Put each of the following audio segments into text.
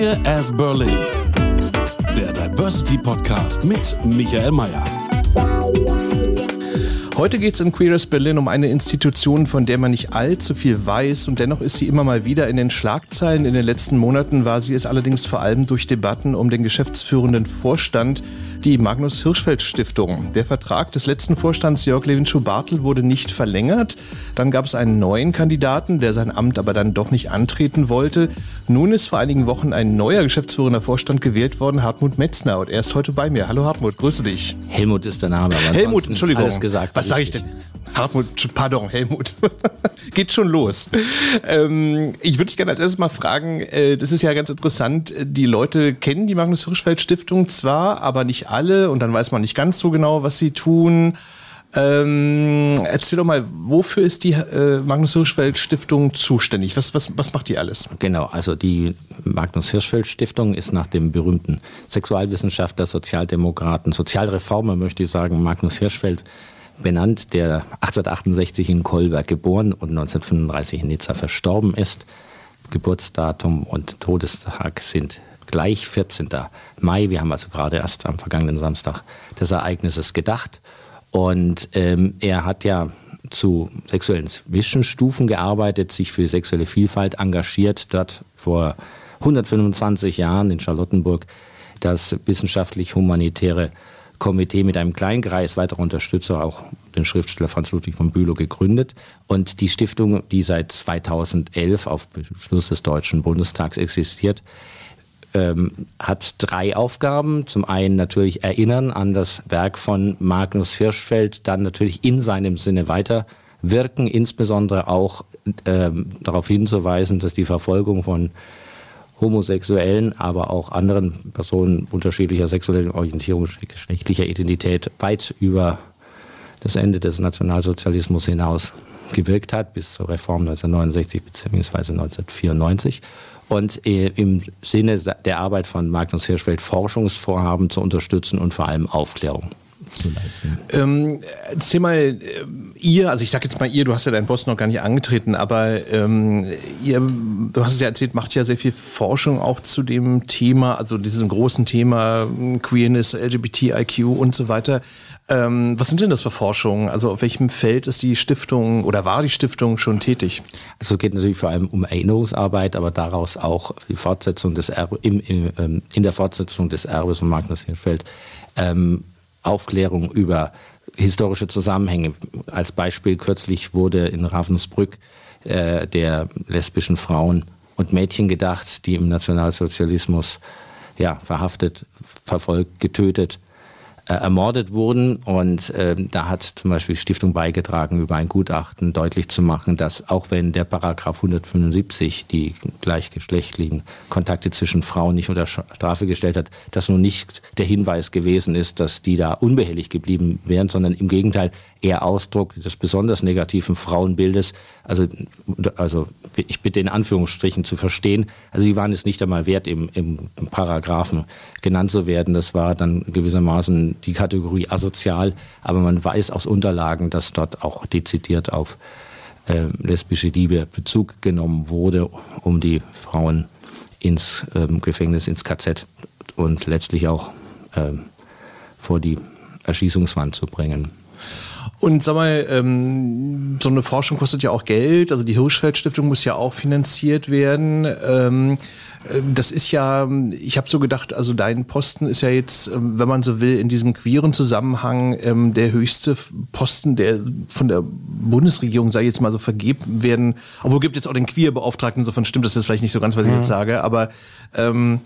Queer as Berlin. Der Diversity Podcast mit Michael Mayer. Heute geht es in Queer as Berlin um eine Institution, von der man nicht allzu viel weiß und dennoch ist sie immer mal wieder in den Schlagzeilen. In den letzten Monaten war sie es allerdings vor allem durch Debatten um den geschäftsführenden Vorstand, die Magnus Hirschfeld Stiftung. Der Vertrag des letzten Vorstands Jörg Lewin-Schuh-Bartel wurde nicht verlängert. Dann gab es einen neuen Kandidaten, der sein Amt aber dann doch nicht antreten wollte. Nun ist vor einigen Wochen ein neuer geschäftsführender Vorstand gewählt worden, Hartmut Metzner. Und er ist heute bei mir. Hallo Hartmut, grüße dich. Helmut ist der Name. Helmut, Entschuldigung. Alles gesagt. Was sage ich denn? Hartmut, pardon, Helmut. Geht schon los. Ähm, ich würde dich gerne als erstes mal fragen, äh, das ist ja ganz interessant, die Leute kennen die Magnus Hirschfeld Stiftung zwar, aber nicht alle und dann weiß man nicht ganz so genau, was sie tun. Ähm, erzähl doch mal, wofür ist die äh, Magnus Hirschfeld Stiftung zuständig? Was, was, was macht die alles? Genau, also die Magnus Hirschfeld Stiftung ist nach dem berühmten Sexualwissenschaftler, Sozialdemokraten, Sozialreformer, möchte ich sagen, Magnus Hirschfeld benannt, der 1868 in Kolberg geboren und 1935 in Nizza verstorben ist. Geburtsdatum und Todestag sind gleich 14. Mai. Wir haben also gerade erst am vergangenen Samstag des Ereignisses gedacht. Und ähm, er hat ja zu sexuellen Zwischenstufen gearbeitet, sich für sexuelle Vielfalt engagiert, dort vor 125 Jahren in Charlottenburg das wissenschaftlich-humanitäre Komitee mit einem kleinen Kreis weiterer Unterstützer, auch den Schriftsteller Franz Ludwig von Bülow, gegründet. Und die Stiftung, die seit 2011 auf Beschluss des Deutschen Bundestags existiert, ähm, hat drei Aufgaben. Zum einen natürlich erinnern an das Werk von Magnus Hirschfeld, dann natürlich in seinem Sinne weiterwirken, insbesondere auch ähm, darauf hinzuweisen, dass die Verfolgung von Homosexuellen, aber auch anderen Personen unterschiedlicher sexueller Orientierung, geschlechtlicher Identität weit über das Ende des Nationalsozialismus hinaus gewirkt hat, bis zur Reform 1969 bzw. 1994. Und äh, im Sinne der Arbeit von Magnus Hirschfeld Forschungsvorhaben zu unterstützen und vor allem Aufklärung zu leisten. Ähm, erzähl mal, äh, ihr, also ich sag jetzt mal ihr, du hast ja deinen Posten noch gar nicht angetreten, aber ähm, ihr, du hast es ja erzählt, macht ja sehr viel Forschung auch zu dem Thema, also diesem großen Thema Queerness, LGBTIQ und so weiter. Ähm, was sind denn das für Forschungen? Also auf welchem Feld ist die Stiftung oder war die Stiftung schon tätig? Also es geht natürlich vor allem um Erinnerungsarbeit, aber daraus auch die Fortsetzung des Erbe, im, im, ähm, in der Fortsetzung des Erbes von Magnus Hirschfeld ähm, Aufklärung über historische Zusammenhänge. Als Beispiel kürzlich wurde in Ravensbrück äh, der lesbischen Frauen und Mädchen gedacht, die im Nationalsozialismus ja, verhaftet, verfolgt, getötet äh, ermordet wurden. Und äh, da hat zum Beispiel die Stiftung beigetragen, über ein Gutachten deutlich zu machen, dass auch wenn der Paragraph 175 die gleichgeschlechtlichen Kontakte zwischen Frauen nicht unter Strafe gestellt hat, das nun nicht der Hinweis gewesen ist, dass die da unbehelligt geblieben wären, sondern im Gegenteil eher Ausdruck des besonders negativen Frauenbildes. Also, also ich bitte in Anführungsstrichen zu verstehen. Also die waren es nicht einmal wert, im, im Paragraphen genannt zu werden. Das war dann gewissermaßen die Kategorie asozial. Aber man weiß aus Unterlagen, dass dort auch dezidiert auf äh, lesbische Liebe Bezug genommen wurde, um die Frauen ins ähm, Gefängnis, ins KZ und letztlich auch ähm, vor die Erschießungswand zu bringen. Und sag mal, ähm, so eine Forschung kostet ja auch Geld. Also die Hirschfeld Stiftung muss ja auch finanziert werden. Ähm, äh, das ist ja, ich habe so gedacht, also dein Posten ist ja jetzt, ähm, wenn man so will, in diesem queeren Zusammenhang ähm, der höchste Posten, der von der Bundesregierung, sei jetzt mal so vergeben werden. Obwohl gibt jetzt auch den Queer-Beauftragten, insofern stimmt das jetzt vielleicht nicht so ganz, was ich jetzt mhm. sage, aber ähm,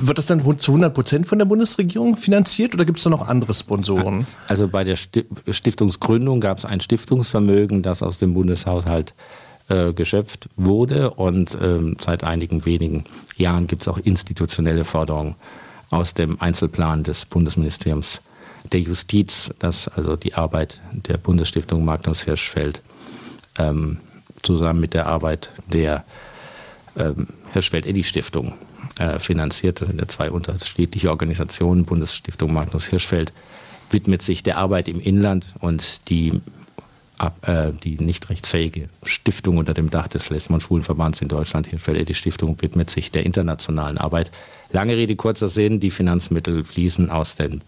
wird das dann zu 100 Prozent von der Bundesregierung finanziert oder gibt es da noch andere Sponsoren? Also bei der Stiftungsgründung gab es ein Stiftungsvermögen, das aus dem Bundeshaushalt äh, geschöpft wurde. Und ähm, seit einigen wenigen Jahren gibt es auch institutionelle Forderungen aus dem Einzelplan des Bundesministeriums der Justiz, dass also die Arbeit der Bundesstiftung Magnus Hirschfeld ähm, zusammen mit der Arbeit der ähm, Hirschfeld-Eddy-Stiftung äh, finanziert. Das sind ja zwei unterschiedliche Organisationen. Bundesstiftung Magnus Hirschfeld widmet sich der Arbeit im Inland und die, äh, die nicht rechtsfähige Stiftung unter dem Dach des Lesben- und Schwulenverbands in Deutschland, Hirschfeld-Eddy-Stiftung, widmet sich der internationalen Arbeit. Lange Rede, kurzer Sinn, die Finanzmittel fließen aus dem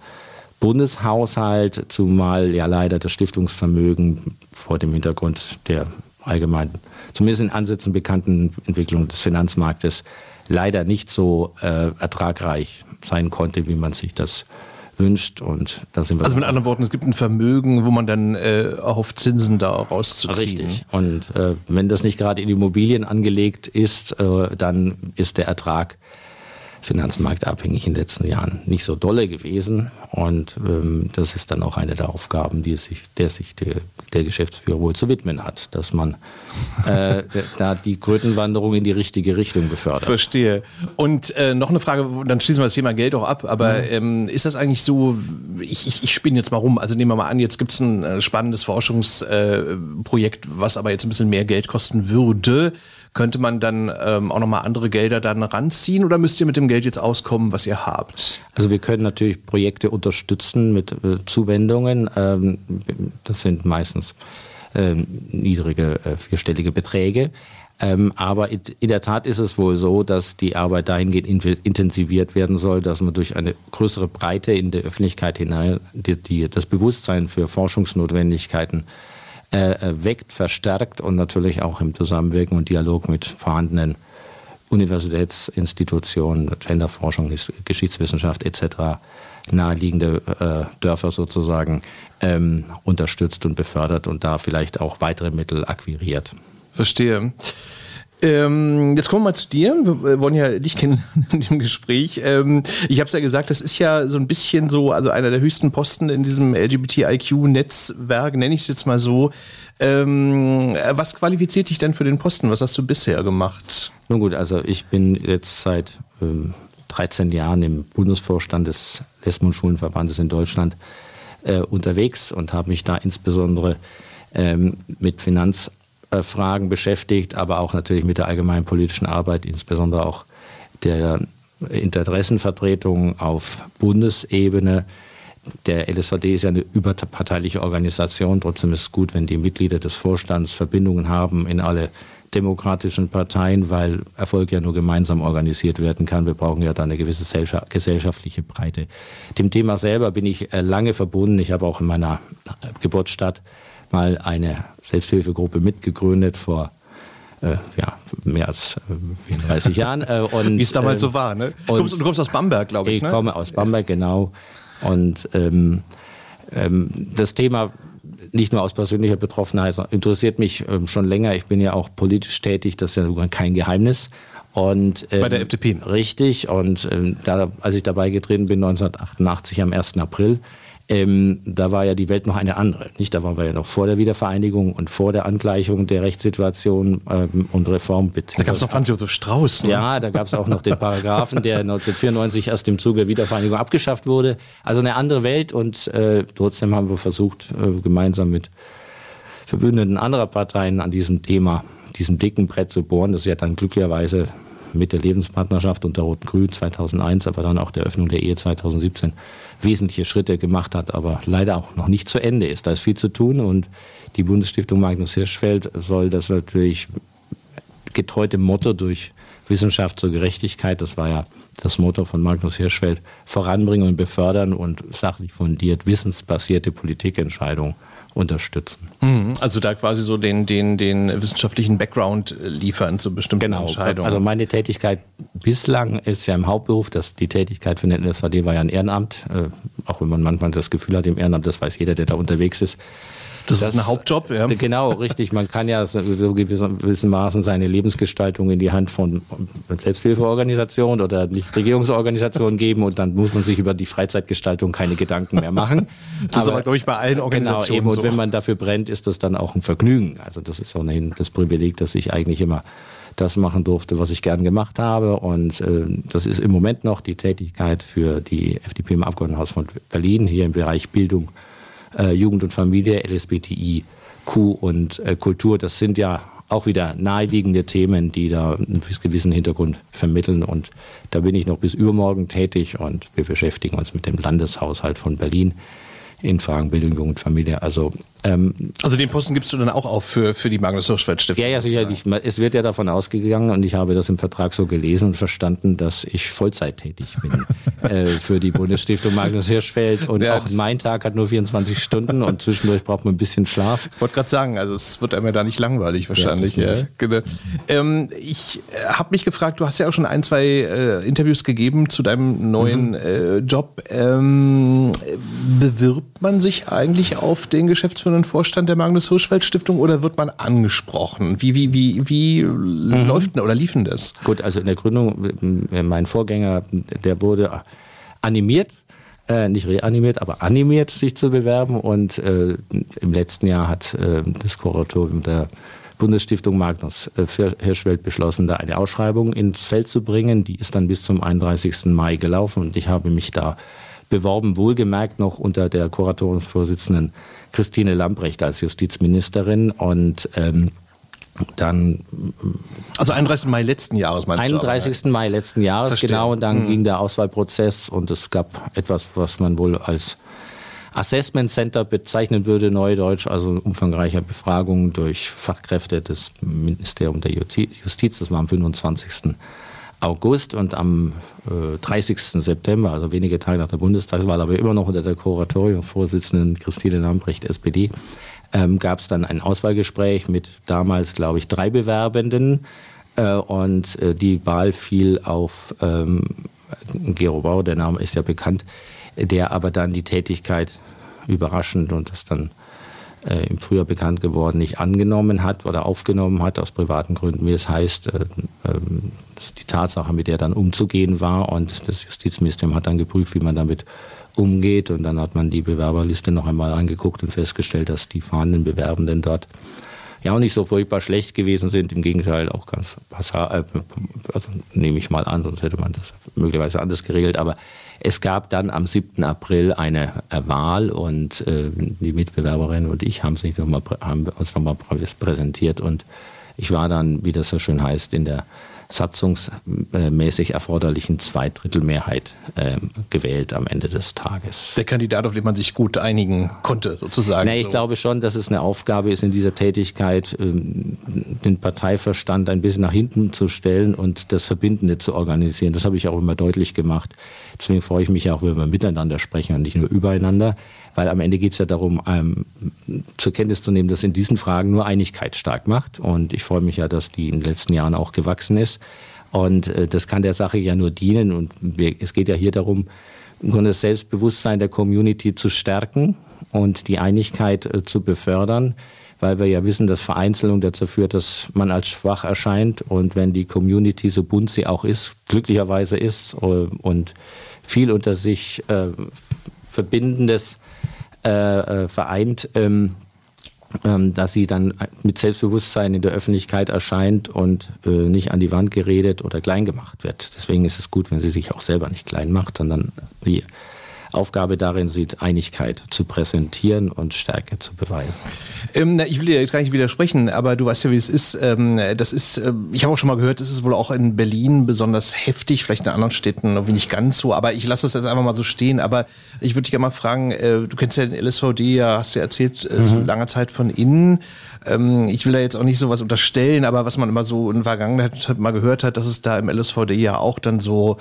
Bundeshaushalt, zumal ja leider das Stiftungsvermögen vor dem Hintergrund der allgemein, zumindest in Ansätzen bekannten Entwicklung des Finanzmarktes leider nicht so äh, ertragreich sein konnte, wie man sich das wünscht. Und da sind wir also mit anderen Worten, es gibt ein Vermögen, wo man dann äh, auf Zinsen da rauszuziehen. Richtig. Und äh, wenn das nicht gerade in Immobilien angelegt ist, äh, dann ist der Ertrag finanzmarktabhängig in den letzten Jahren nicht so dolle gewesen. Und ähm, das ist dann auch eine der Aufgaben, die sich, der sich der, der Geschäftsführer wohl zu widmen hat, dass man äh, da die Krötenwanderung in die richtige Richtung befördert. Verstehe. Und äh, noch eine Frage, dann schließen wir das Thema Geld auch ab, aber mhm. ähm, ist das eigentlich so, ich, ich, ich spinne jetzt mal rum, also nehmen wir mal an, jetzt gibt es ein äh, spannendes Forschungsprojekt, äh, was aber jetzt ein bisschen mehr Geld kosten würde. Könnte man dann ähm, auch nochmal andere Gelder dann ranziehen oder müsst ihr mit dem Geld jetzt auskommen, was ihr habt? Also wir können natürlich Projekte unterstützen mit äh, Zuwendungen. Ähm, das sind meistens ähm, niedrige äh, vierstellige Beträge. Ähm, aber in, in der Tat ist es wohl so, dass die Arbeit dahingehend intensiviert werden soll, dass man durch eine größere Breite in der Öffentlichkeit hinein die, die, das Bewusstsein für Forschungsnotwendigkeiten äh, weckt, verstärkt und natürlich auch im Zusammenwirken und Dialog mit vorhandenen Universitätsinstitutionen, Genderforschung, Geschichtswissenschaft etc. naheliegende äh, Dörfer sozusagen ähm, unterstützt und befördert und da vielleicht auch weitere Mittel akquiriert. Verstehe. Ähm, jetzt kommen wir mal zu dir. Wir wollen ja dich kennen in dem Gespräch. Ähm, ich habe es ja gesagt, das ist ja so ein bisschen so, also einer der höchsten Posten in diesem LGBTIQ-Netzwerk, nenne ich es jetzt mal so. Ähm, was qualifiziert dich denn für den Posten? Was hast du bisher gemacht? Nun gut, also ich bin jetzt seit 13 ähm, Jahren im Bundesvorstand des Lesben- und Schulenverbandes in Deutschland äh, unterwegs und habe mich da insbesondere ähm, mit Finanz äh, Fragen beschäftigt, aber auch natürlich mit der allgemeinen politischen Arbeit, insbesondere auch der Interessenvertretung auf Bundesebene. Der LSVD ist ja eine überparteiliche Organisation. Trotzdem ist es gut, wenn die Mitglieder des Vorstands Verbindungen haben in alle demokratischen Parteien, weil Erfolg ja nur gemeinsam organisiert werden kann. Wir brauchen ja da eine gewisse gesellschaftliche Breite. Dem Thema selber bin ich äh, lange verbunden. Ich habe auch in meiner Geburtsstadt mal eine Selbsthilfegruppe mitgegründet vor äh, ja, mehr als äh, 34 Jahren. Äh, Wie es damals so war, ne? Du kommst, du kommst aus Bamberg, glaube ich. Ich ne? komme aus Bamberg, genau. Und ähm, ähm, das Thema nicht nur aus persönlicher Betroffenheit interessiert mich ähm, schon länger. Ich bin ja auch politisch tätig, das ist ja sogar kein Geheimnis. Und, ähm, Bei der FDP. Richtig. Und ähm, da, als ich dabei getreten bin, 1988 am 1. April, ähm, da war ja die Welt noch eine andere. Nicht? Da waren wir ja noch vor der Wiedervereinigung und vor der Angleichung der Rechtssituation ähm, und Reform. Da gab es noch Franz Josef Strauß. Ne? Ja, da gab es auch noch den Paragraphen, der 1994 erst im Zuge der Wiedervereinigung abgeschafft wurde. Also eine andere Welt und äh, trotzdem haben wir versucht, äh, gemeinsam mit Verbündeten anderer Parteien an diesem Thema, diesem dicken Brett zu bohren, das ja dann glücklicherweise mit der Lebenspartnerschaft unter Rot-Grün 2001, aber dann auch der Öffnung der Ehe 2017 wesentliche Schritte gemacht hat, aber leider auch noch nicht zu Ende ist. Da ist viel zu tun und die Bundesstiftung Magnus Hirschfeld soll das natürlich getreu dem Motto durch Wissenschaft zur Gerechtigkeit, das war ja das Motto von Magnus Hirschfeld, voranbringen und befördern und sachlich fundiert wissensbasierte Politikentscheidungen unterstützen. Mhm. Also da quasi so den, den, den wissenschaftlichen Background liefern zu bestimmten genau. Entscheidungen. Also meine Tätigkeit bislang ist ja im Hauptberuf, dass die Tätigkeit für den LSVD war ja ein Ehrenamt, äh, auch wenn man manchmal das Gefühl hat, im Ehrenamt, das weiß jeder, der da unterwegs ist, Das, das, ist ein Hauptjob, ja. Genau, richtig. Man kann ja so gewissermaßen seine Lebensgestaltung in die Hand von Selbsthilfeorganisationen oder Nichtregierungsorganisationen geben und dann muss man sich über die Freizeitgestaltung keine Gedanken mehr machen. das ist aber, glaube ich, bei allen Organisationen genau, eben, so. Und wenn man dafür brennt, ist das dann auch ein Vergnügen. Also das ist ohnehin das Privileg, dass ich eigentlich immer das machen durfte, was ich gern gemacht habe. Und äh, das ist im Moment noch die Tätigkeit für die FDP im Abgeordnetenhaus von Berlin, hier im Bereich Bildung, äh, Jugend und Familie, LSBTI, Q und äh, Kultur. Das sind ja auch wieder naheliegende Themen, die da einen gewissen Hintergrund vermitteln. Und da bin ich noch bis übermorgen tätig und wir beschäftigen uns mit dem Landeshaushalt von Berlin in Fragen Bildung, Jugend, Familie. Also ähm, also den Posten gibst du dann auch auf für, für die Magnus Hirschfeld Stiftung? Ja, ja, sicherlich. Es wird ja davon ausgegangen und ich habe das im Vertrag so gelesen und verstanden, dass ich Vollzeit tätig bin äh, für die Bundesstiftung Magnus Hirschfeld und ja, auch mein Tag hat nur 24 Stunden und zwischendurch braucht man ein bisschen Schlaf. Ich wollte gerade sagen, also es wird einem ja da nicht langweilig wahrscheinlich. Ja, ja. Genau. Ähm, ich äh, habe mich gefragt, du hast ja auch schon ein, zwei äh, Interviews gegeben zu deinem neuen mhm. äh, Job. Ähm, bewirbt man sich eigentlich auf den Geschäftsführer und Vorstand der Magnus Hirschfeld Stiftung oder wird man angesprochen? Wie, wie, wie, wie mhm. läuft denn oder liefen das? Gut, also in der Gründung, äh, mein Vorgänger, der wurde animiert, äh, nicht reanimiert, aber animiert, sich zu bewerben. Und äh, im letzten Jahr hat äh, das Kuratorium der Bundesstiftung Magnus äh, Hirschfeld beschlossen, da eine Ausschreibung ins Feld zu bringen. Die ist dann bis zum 31. Mai gelaufen und ich habe mich da beworben, wohlgemerkt noch unter der Kuratoriumsvorsitzenden Christine Lambrecht als Justizministerin und ähm, dann. Also 31. Mai letzten Jahres meinst 31. du? 31. Mai letzten Jahres, Verstehen. genau. Und dann hm. ging der Auswahlprozess und es gab etwas, was man wohl als Assessment Center bezeichnen würde, Neudeutsch, also umfangreicher Befragungen durch Fachkräfte des Ministeriums der Justiz. Das war am 25. August und am äh, 30. September, also wenige Tage nach der Bundestagswahl, aber immer noch unter der Kuratoriumvorsitzenden Christine Lambrecht, SPD, ähm, gab es dann ein Auswahlgespräch mit damals, glaube ich, drei Bewerbenden. Äh, und äh, die Wahl fiel auf ähm, Gero Bauer, der Name ist ja bekannt, der aber dann die Tätigkeit überraschend und das dann äh, im Frühjahr bekannt geworden, nicht angenommen hat oder aufgenommen hat, aus privaten Gründen, wie es heißt. Äh, ähm, die Tatsache, mit der dann umzugehen war. Und das Justizministerium hat dann geprüft, wie man damit umgeht. Und dann hat man die Bewerberliste noch einmal angeguckt und festgestellt, dass die fahrenden Bewerbenden dort ja auch nicht so furchtbar schlecht gewesen sind. Im Gegenteil auch ganz passar, äh, also nehme ich mal an, sonst hätte man das möglicherweise anders geregelt. Aber es gab dann am 7. April eine Wahl und äh, die Mitbewerberinnen und ich haben, sich noch mal, haben uns nochmal präsentiert und ich war dann, wie das so schön heißt, in der satzungsmäßig erforderlichen Zweidrittelmehrheit äh, gewählt am Ende des Tages. Der Kandidat, auf den man sich gut einigen konnte, sozusagen. Nee, ich so. glaube schon, dass es eine Aufgabe ist, in dieser Tätigkeit ähm, den Parteiverstand ein bisschen nach hinten zu stellen und das Verbindende zu organisieren. Das habe ich auch immer deutlich gemacht. Deswegen freue ich mich auch, wenn wir miteinander sprechen und nicht nur übereinander weil am Ende geht es ja darum, ähm, zur Kenntnis zu nehmen, dass in diesen Fragen nur Einigkeit stark macht. Und ich freue mich ja, dass die in den letzten Jahren auch gewachsen ist. Und äh, das kann der Sache ja nur dienen. Und wir, es geht ja hier darum, das Selbstbewusstsein der Community zu stärken und die Einigkeit äh, zu befördern weil wir ja wissen, dass Vereinzelung dazu führt, dass man als schwach erscheint. Und wenn die Community, so bunt sie auch ist, glücklicherweise ist äh, und viel unter sich äh, Verbindendes äh, äh, vereint, ähm, ähm, dass sie dann mit Selbstbewusstsein in der Öffentlichkeit erscheint und äh, nicht an die Wand geredet oder klein gemacht wird. Deswegen ist es gut, wenn sie sich auch selber nicht klein macht, sondern die Aufgabe darin sieht, Einigkeit zu präsentieren und Stärke zu beweisen. Ähm, ich will dir jetzt gar nicht widersprechen, aber du weißt ja, wie es ist. Ähm, das ist, äh, ich habe auch schon mal gehört, das ist wohl auch in Berlin besonders heftig, vielleicht in anderen Städten irgendwie nicht ganz so, aber ich lasse das jetzt einfach mal so stehen. Aber ich würde dich gerne mal fragen, äh, du kennst ja den LSVD, ja, hast du ja erzählt, äh, mhm. langer Zeit von innen. Ähm, ich will da jetzt auch nicht so was unterstellen, aber was man immer so in der Vergangenheit mal gehört hat, dass es da im LSVD ja auch dann so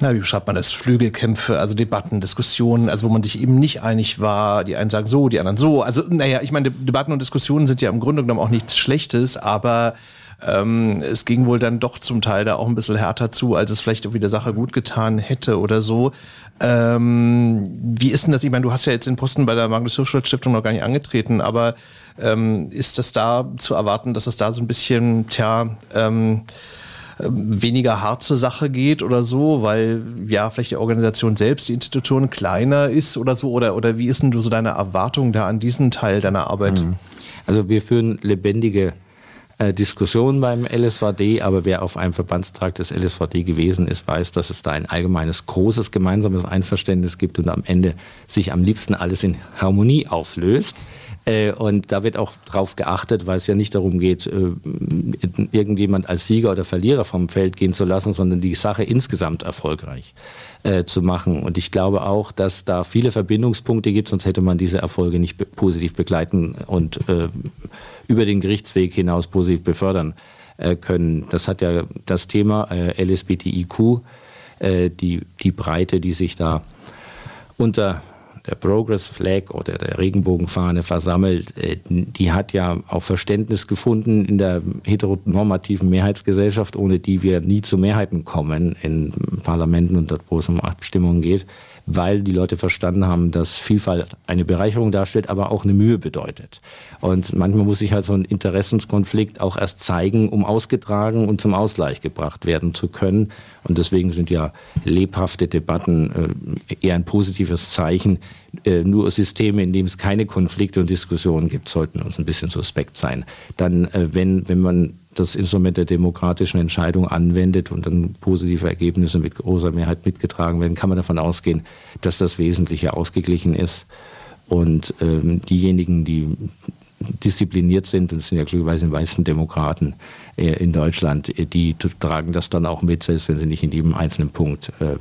na, wie beschreibt man das? Flügelkämpfe, also Debatten, Diskussionen, also wo man sich eben nicht einig war. Die einen sagen so, die anderen so. Also, naja, ich meine, Debatten und Diskussionen sind ja im Grunde genommen auch nichts Schlechtes, aber ähm, es ging wohl dann doch zum Teil da auch ein bisschen härter zu, als es vielleicht irgendwie der Sache gut getan hätte oder so. Ähm, wie ist denn das? Ich meine, du hast ja jetzt den Posten bei der Magnus Hirschfeld Stiftung noch gar nicht angetreten, aber ähm, ist das da zu erwarten, dass es da so ein bisschen, tja, ähm, weniger hart zur Sache geht oder so, weil ja vielleicht die Organisation selbst, die Institution kleiner ist oder so? Oder, oder wie ist denn so deine Erwartung da an diesen Teil deiner Arbeit? Mhm. Also wir führen lebendige äh, Diskussionen beim LSVD, aber wer auf einem Verbandstag des LSVD gewesen ist, weiß, dass es da ein allgemeines großes gemeinsames Einverständnis gibt und am Ende sich am liebsten alles in Harmonie auflöst. Äh, und da wird auch darauf geachtet, weil es ja nicht darum geht, äh, irgendjemand als Sieger oder Verlierer vom Feld gehen zu lassen, sondern die Sache insgesamt erfolgreich äh, zu machen. Und ich glaube auch, dass da viele Verbindungspunkte gibt, sonst hätte man diese Erfolge nicht positiv begleiten und über den Gerichtsweg hinaus positiv befördern können. Das hat ja das Thema LSBTIQ, die, die Breite, die sich da unter der Progress Flag oder der Regenbogenfahne versammelt, äh, die hat ja auch Verständnis gefunden in der heteronormativen Mehrheitsgesellschaft, ohne die wir nie zu Mehrheiten kommen in Parlamenten und dort, wo es um Abstimmungen geht weil die Leute verstanden haben, dass Vielfalt eine Bereicherung darstellt, aber auch eine Mühe bedeutet. Und manchmal muss sich halt so ein Interessenskonflikt auch erst zeigen, um ausgetragen und zum Ausgleich gebracht werden zu können. Und deswegen sind ja lebhafte Debatten äh, eher ein positives Zeichen. Äh, nur Systeme, in denen es keine Konflikte und Diskussionen gibt, sollten uns ein bisschen suspekt sein. Dann, äh, wenn, wenn man das Instrument der demokratischen Entscheidung anwendet und dann positive Ergebnisse mit großer Mehrheit mitgetragen werden, kann man davon ausgehen, dass das Wesentliche ausgeglichen ist. Und ähm, diejenigen, die diszipliniert sind, das sind ja glücklicherweise die meisten Demokraten äh, in Deutschland, äh, die tragen das dann auch mit, selbst wenn sie nicht in jedem einzelnen Punkt äh,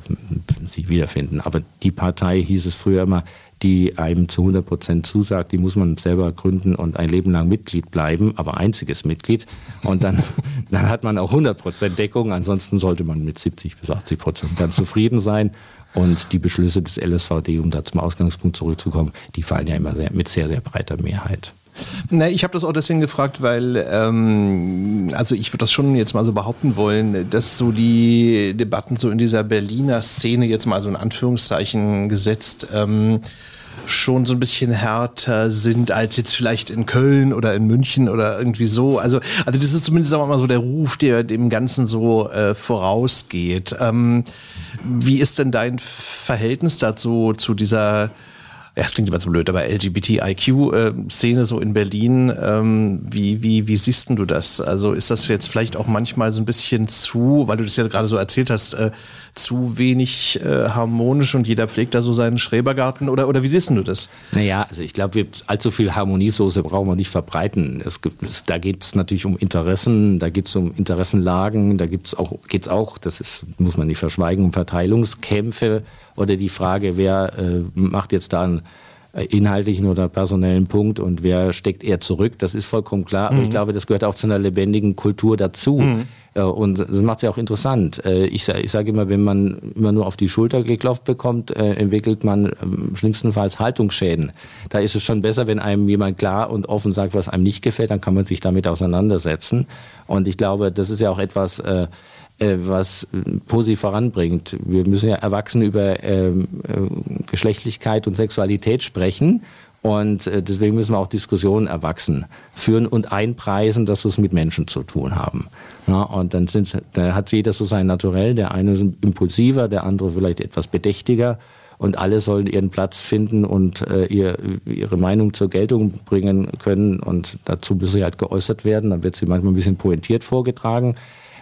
sich wiederfinden. Aber die Partei hieß es früher immer, die einem zu 100 Prozent zusagt, die muss man selber gründen und ein Leben lang Mitglied bleiben, aber einziges Mitglied. Und dann, dann hat man auch 100 Prozent Deckung. Ansonsten sollte man mit 70 bis 80 Prozent ganz zufrieden sein. Und die Beschlüsse des LSVD, um da zum Ausgangspunkt zurückzukommen, die fallen ja immer sehr, mit sehr, sehr breiter Mehrheit. Na, ich habe das auch deswegen gefragt, weil ähm, also ich würde das schon jetzt mal so behaupten wollen, dass so die Debatten so in dieser Berliner Szene jetzt mal so in Anführungszeichen gesetzt ähm, schon so ein bisschen härter sind als jetzt vielleicht in Köln oder in München oder irgendwie so. Also, also das ist zumindest sagen wir mal so der Ruf, der dem Ganzen so äh, vorausgeht. Ähm, wie ist denn dein Verhältnis dazu zu dieser es klingt immer so blöd, aber LGBTIQ-Szene so in Berlin, ähm, wie, wie, wie siehst du das? Also ist das jetzt vielleicht auch manchmal so ein bisschen zu, weil du das ja gerade so erzählt hast, äh, zu wenig äh, harmonisch und jeder pflegt da so seinen Schrebergarten oder, oder wie siehst du das? Naja, also ich glaube, allzu viel Harmoniesoße brauchen wir nicht verbreiten. Es gibt, es, da geht es natürlich um Interessen, da geht es um Interessenlagen, da gibt's auch, geht es auch, das ist, muss man nicht verschweigen, um Verteilungskämpfe oder die Frage, wer äh, macht jetzt da einen äh, inhaltlichen oder personellen Punkt und wer steckt eher zurück, das ist vollkommen klar. Aber mhm. ich glaube, das gehört auch zu einer lebendigen Kultur dazu. Mhm. Äh, und das macht es ja auch interessant. Äh, ich, ich sage immer, wenn man immer nur auf die Schulter geklopft bekommt, entwickelt man ähm, schlimmstenfalls Haltungsschäden. Da ist es schon besser, wenn einem jemand klar und offen sagt, was einem nicht gefällt, dann kann man sich damit auseinandersetzen. Und ich glaube, das ist ja auch etwas, was positiv voranbringt. Wir müssen ja erwachsen über ähm, äh, Geschlechtlichkeit und Sexualität sprechen. Und äh, deswegen müssen wir auch Diskussionen erwachsen führen und einpreisen, dass wir es mit Menschen zu tun haben. Ja, und dann sind, da hat jeder so sein Naturell. Der eine ist impulsiver, der andere vielleicht etwas bedächtiger. Und alle sollen ihren Platz finden und äh, ihr, ihre Meinung zur Geltung bringen können. Und dazu muss sie halt geäußert werden. Dann wird sie manchmal ein bisschen pointiert vorgetragen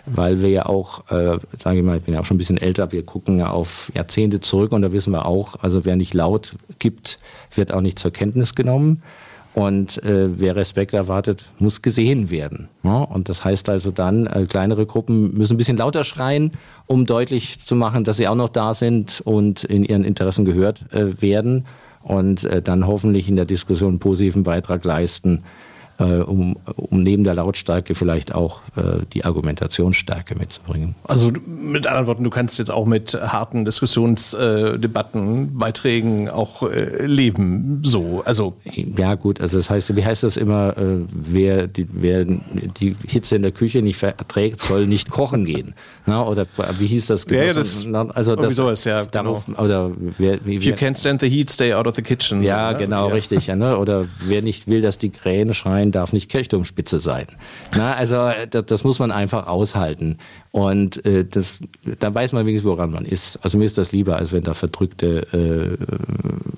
weil wir ja auch, äh, sage ich mal, ich bin ja auch schon ein bisschen älter, wir gucken ja auf Jahrzehnte zurück und da wissen wir auch, also wer nicht laut gibt, wird auch nicht zur Kenntnis genommen. Und äh, wer Respekt erwartet, muss gesehen werden. Ja? Und das heißt also dann, äh, kleinere Gruppen müssen ein bisschen lauter schreien, um deutlich zu machen, dass sie auch noch da sind und in ihren Interessen gehört äh, werden. Und äh, dann hoffentlich in der Diskussion einen positiven Beitrag leisten, äh, um, um neben der Lautstärke vielleicht auch äh, die Argumentationsstärke mitzubringen. Also mit anderen Worten, du kannst jetzt auch mit harten Diskussionsdebatten, äh, Beiträgen auch äh, leben. So, also ja gut, also das heißt, wie heißt das immer, äh, wer, die, wer die Hitze in der Küche nicht verträgt, soll nicht kochen gehen. Na, oder wie hieß das? Ja, ja das also das, sowas, ja, darauf, genau. oder wer, wie, If you can't stand the heat, stay out of the kitchen. Ja, so, ne? genau, ja. richtig. Ja, ne? Oder wer nicht will, dass die Krähen schreien, darf nicht Kirchturmspitze sein. Na, also das, das muss man einfach aushalten. Und äh, das, da weiß man wenigstens, woran man ist. Also mir ist das lieber, als wenn da verdrückte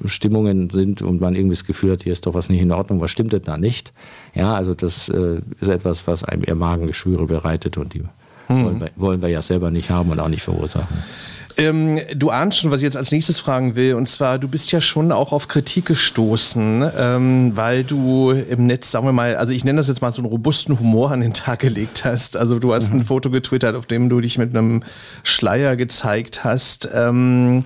äh, Stimmungen sind und man irgendwie das Gefühl hat, hier ist doch was nicht in Ordnung, was stimmt denn da nicht? Ja, also das äh, ist etwas, was einem eher Magengeschwüre bereitet und die hm. wollen, wir, wollen wir ja selber nicht haben und auch nicht verursachen. Ähm, du ahnst schon, was ich jetzt als nächstes fragen will. Und zwar, du bist ja schon auch auf Kritik gestoßen, ähm, weil du im Netz, sagen wir mal, also ich nenne das jetzt mal so einen robusten Humor an den Tag gelegt hast. Also du hast mhm. ein Foto getwittert, auf dem du dich mit einem Schleier gezeigt hast. Ähm,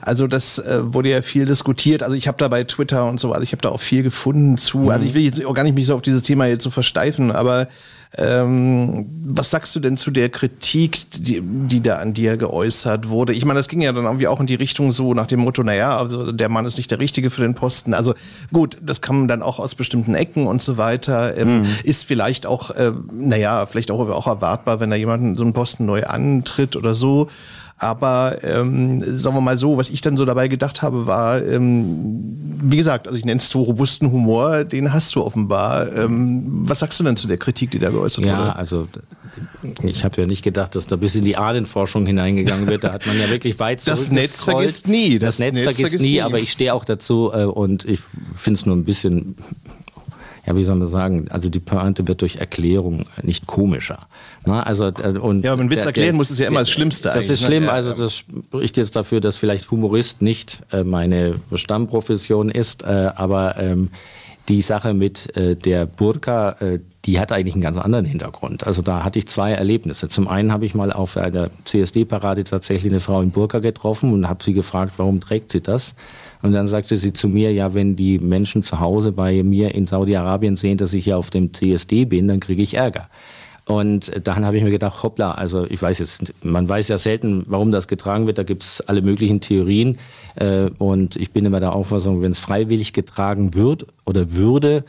also das äh, wurde ja viel diskutiert. Also ich habe da bei Twitter und so, also ich habe da auch viel gefunden zu. Mhm. Also ich will jetzt auch gar nicht mich so auf dieses Thema jetzt so versteifen, aber ähm, was sagst du denn zu der Kritik, die, die da an dir geäußert wurde? Ich meine, das ging ja dann irgendwie auch in die Richtung so nach dem Motto, naja, also der Mann ist nicht der Richtige für den Posten. Also gut, das kam dann auch aus bestimmten Ecken und so weiter. Ähm, mhm. Ist vielleicht auch, äh, naja, vielleicht auch, auch erwartbar, wenn da jemand so einen Posten neu antritt oder so. Aber ähm, sagen wir mal so, was ich dann so dabei gedacht habe, war, ähm, wie gesagt, also ich nenne es so robusten Humor, den hast du offenbar. Ähm, was sagst du denn zu der Kritik, die da geäußert ja, wurde? Ja, also ich habe ja nicht gedacht, dass da bis in die Ahnenforschung hineingegangen wird. Da hat man ja wirklich weit Das Netz vergisst nie. Das, das Netz, Netz, vergisst, vergisst nie, nie, aber ich stehe auch dazu äh, und ich finde es nur ein bisschen ja, wie soll man sagen, also die Pointe wird durch Erklärung nicht komischer. Na, also, äh, und ja, aber ein Witz der, erklären der, muss, ist ja immer das Schlimmste Das ist ne? schlimm, also das spricht jetzt dafür, dass vielleicht Humorist nicht äh, meine Stammprofession ist, äh, aber ähm, die Sache mit äh, der Burka, die hat eigentlich einen ganz anderen Hintergrund. Also da hatte ich zwei Erlebnisse. Zum einen habe ich mal auf einer CSD-Parade tatsächlich eine Frau in Burka getroffen und habe sie gefragt, warum trägt sie das? Und dann sagte sie zu mir, ja, wenn die Menschen zu Hause bei mir in Saudi-Arabien sehen, dass ich hier auf dem CSD bin, dann kriege ich Ärger. Und dann habe ich mir gedacht, hoppla, also ich weiß jetzt, man weiß ja selten, warum das getragen wird, da gibt es alle möglichen Theorien. Äh, und ich bin immer der Auffassung, wenn es freiwillig getragen wird oder würde,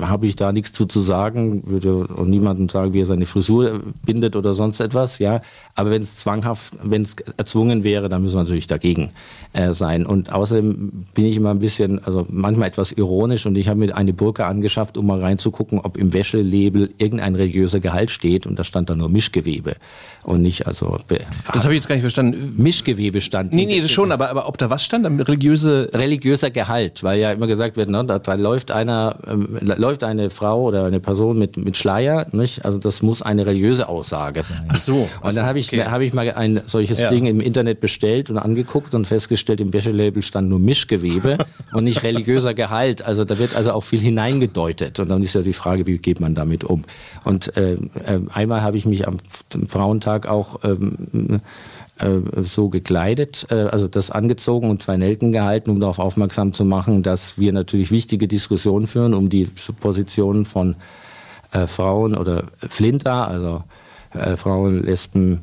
habe ich da nichts zu, zu sagen, würde auch niemandem sagen, wie er seine Frisur bindet oder sonst etwas, ja. Aber wenn es zwanghaft, wenn es erzwungen wäre, dann müssen wir natürlich dagegen äh, sein. Und außerdem bin ich immer ein bisschen, also manchmal etwas ironisch und ich habe mir eine Burka angeschafft, um mal reinzugucken, ob im Wäschelabel irgendein religiöser Gehalt steht und da stand da nur Mischgewebe und nicht also. Das habe ich jetzt gar nicht verstanden. Mischgewebe stand. Nee, nee, das schon, aber, aber ob da was stand? Religiöse. Religiöser Gehalt, weil ja immer gesagt wird, ne, da, da läuft einer, ähm, läuft eine Frau oder eine Person mit, mit Schleier, nicht? Also das muss eine religiöse Aussage sein. Ach so. Und dann habe ich, okay. hab ich mal ein solches ja. Ding im Internet bestellt und angeguckt und festgestellt, im Wäschelabel stand nur Mischgewebe und nicht religiöser Gehalt. Also da wird also auch viel hineingedeutet. Und dann ist ja die Frage, wie geht man damit um? Und äh, äh einmal habe ich mich am Frauentag auch ähm, äh, so gekleidet, äh, also das angezogen und zwei Nelken gehalten, um darauf aufmerksam zu machen, dass wir natürlich wichtige Diskussionen führen um die Position von äh, Frauen oder Flinter, also äh, Frauen, Lesben,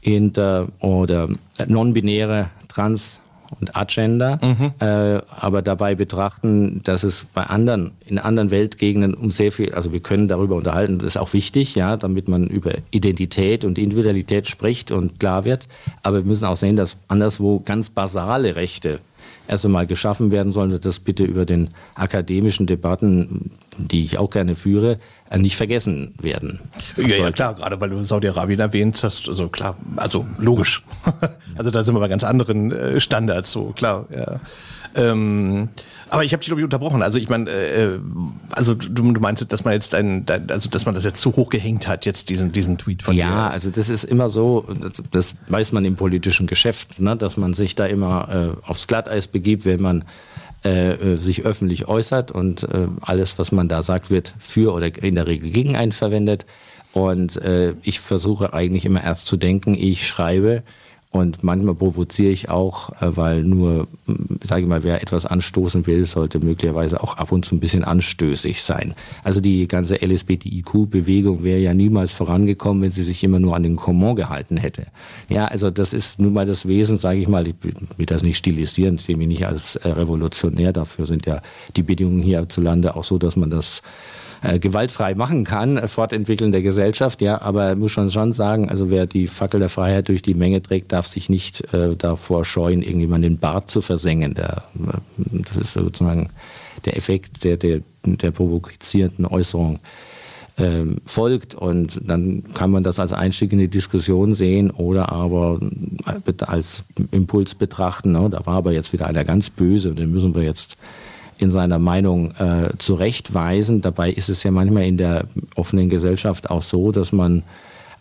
Inter oder non-binäre Trans und Agenda, mhm. äh, aber dabei betrachten, dass es bei anderen, in anderen Weltgegenden um sehr viel, also wir können darüber unterhalten, das ist auch wichtig, ja, damit man über Identität und Individualität spricht und klar wird, aber wir müssen auch sehen, dass anderswo ganz basale Rechte erst einmal geschaffen werden sollen, das bitte über den akademischen Debatten, die ich auch gerne führe, nicht vergessen werden. Ja, ja, klar, gerade weil du Saudi-Arabien erwähnt hast, also klar, also logisch. also da sind wir bei ganz anderen äh, Standards, so klar, ja. Ähm, aber ich habe dich, glaube ich, unterbrochen. Also ich meine, äh, also du, du meinst, dass man jetzt dein, dein, also dass man das jetzt zu hoch gehängt hat, jetzt diesen, diesen Tweet von ja, dir. Ja, also das ist immer so, das, das, weiß man im politischen Geschäft, ne, dass man sich da immer äh, aufs Glatteis begibt, wenn man äh, äh, sich öffentlich äußert und äh, alles, was man da sagt, wird für oder in der Regel gegen einen verwendet. Und äh, ich versuche eigentlich immer erst zu denken, ich schreibe Und manchmal provoziere ich auch, äh, weil nur, sage ich mal, wer etwas anstoßen will, sollte möglicherweise auch ab und zu ein bisschen anstößig sein. Also die ganze LSBTIQ-Bewegung wäre ja niemals vorangekommen, wenn sie sich immer nur an den Common gehalten hätte. Ja, also das ist nun mal das Wesen, sage ich mal, ich will das nicht stilisieren, ich sehe mich nicht als äh, revolutionär, dafür sind ja die Bedingungen hierzulande auch so, dass man das äh, gewaltfrei machen kann, äh, Fortentwickeln der Gesellschaft, ja, aber muss schon schon sagen, also wer die Fackel der Freiheit durch die Menge trägt, darf sich nicht äh, davor scheuen, irgendjemand den Bart zu versengen. Der, äh, das ist sozusagen der Effekt der, der, der provozierenden Äußerung ähm, folgt und dann kann man das als Einstieg in die Diskussion sehen oder aber als Impuls betrachten. Ne? Da war aber jetzt wieder einer ganz böse und den müssen wir jetzt in seiner Meinung äh, zurechtweisen. Dabei ist es ja manchmal in der offenen Gesellschaft auch so, dass man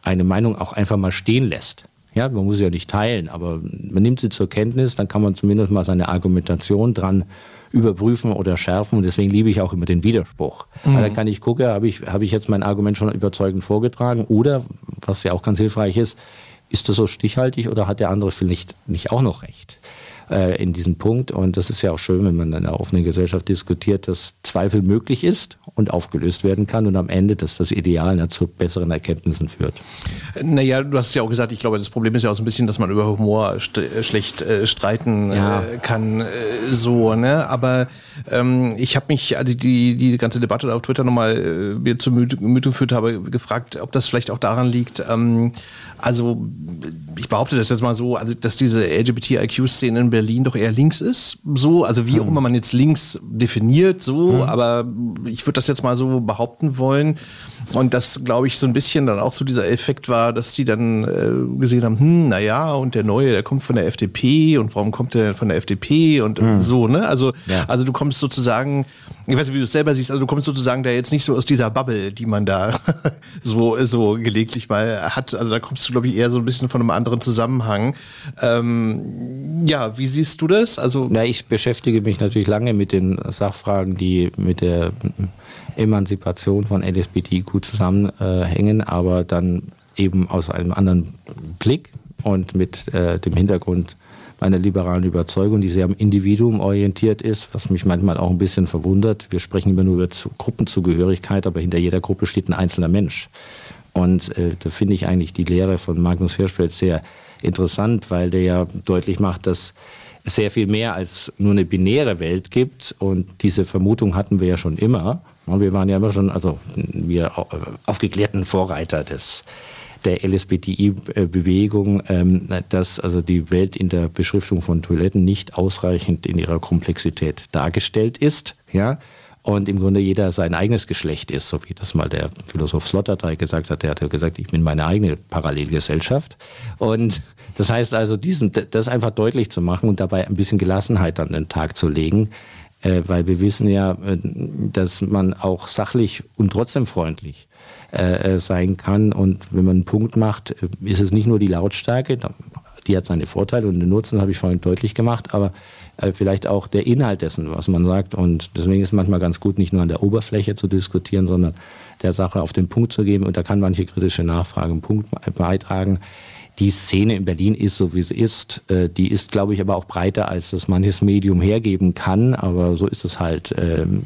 eine Meinung auch einfach mal stehen lässt. Ja, man muss sie ja nicht teilen, aber man nimmt sie zur Kenntnis, dann kann man zumindest mal seine Argumentation dran überprüfen oder schärfen. Und deswegen liebe ich auch immer den Widerspruch. Mhm. Weil dann kann ich gucken, habe ich, habe ich jetzt mein Argument schon überzeugend vorgetragen oder, was ja auch ganz hilfreich ist, ist das so stichhaltig oder hat der andere vielleicht nicht auch noch recht? Äh, in diesem Punkt. Und das ist ja auch schön, wenn man in einer offenen Gesellschaft diskutiert, dass Zweifel möglich ist und aufgelöst werden kann und am Ende, dass das Ideal ne, zu besseren Erkenntnissen führt. Naja, du hast ja auch gesagt, ich glaube, das Problem ist ja auch so ein bisschen, dass man über Humor äh, schlecht äh, streiten ja. äh, kann, äh, so, ne? Aber ähm, ich habe mich, also die, die ganze Debatte auf Twitter nochmal äh, mir zu Gemüte geführt habe, gefragt, ob das vielleicht auch daran liegt, ähm, also ich behaupte das jetzt mal so, also dass diese LGBTIQ-Szene in Berlin doch eher links ist, so, also wie auch hm. immer man jetzt links definiert, so, hm. aber ich würde das jetzt mal so behaupten wollen. Und das, glaube ich, so ein bisschen dann auch so dieser Effekt war, dass die dann äh, gesehen haben, hm, naja, und der Neue, der kommt von der FDP und warum kommt der von der FDP und hm. so, ne? Also, ja. also du kommst sozusagen, ich weiß nicht, wie du es selber siehst, also du kommst sozusagen da jetzt nicht so aus dieser Bubble, die man da so, so gelegentlich mal hat. Also da kommst du, glaube ich, eher so ein bisschen von einem anderen Zusammenhang. Ähm, ja, wie siehst du das? Also, Na, ich beschäftige mich natürlich lange mit den Sachfragen, die mit der Emanzipation von LSBTIQ zusammenhängen, aber dann eben aus einem anderen Blick und mit äh, dem Hintergrund meiner liberalen Überzeugung, die sehr am Individuum orientiert ist, was mich manchmal auch ein bisschen verwundert. Wir sprechen immer nur über Gruppenzugehörigkeit, aber hinter jeder Gruppe steht ein einzelner Mensch. Und äh, da finde ich eigentlich die Lehre von Magnus Hirschfeld sehr interessant, weil der ja deutlich macht, dass sehr viel mehr als nur eine binäre Welt gibt. Und diese Vermutung hatten wir ja schon immer. Wir waren ja immer schon, also wir aufgeklärten Vorreiter des, der LSBTI-Bewegung, ähm, dass also die Welt in der Beschriftung von Toiletten nicht ausreichend in ihrer Komplexität dargestellt ist. Ja, und im Grunde jeder sein eigenes Geschlecht ist, so wie das mal der Philosoph Sloterdijk gesagt hat. Der hat ja gesagt, ich bin meine eigene Parallelgesellschaft. Und das heißt also, diesen, das einfach deutlich zu machen und dabei ein bisschen Gelassenheit an den Tag zu legen, äh, weil wir wissen ja, äh, dass man auch sachlich und trotzdem freundlich äh, sein kann. Und wenn man einen Punkt macht, ist es nicht nur die Lautstärke, die hat seine Vorteile und den Nutzen, habe ich vorhin deutlich gemacht, aber vielleicht auch der Inhalt dessen, was man sagt. Und deswegen ist es manchmal ganz gut, nicht nur an der Oberfläche zu diskutieren, sondern der Sache auf den Punkt zu geben. Und da kann manche kritische Nachfrage einen Punkt beitragen die Szene in Berlin ist so, wie sie ist. Äh, die ist, glaube ich, aber auch breiter, als das manches Medium hergeben kann. Aber so ist es halt. Ähm,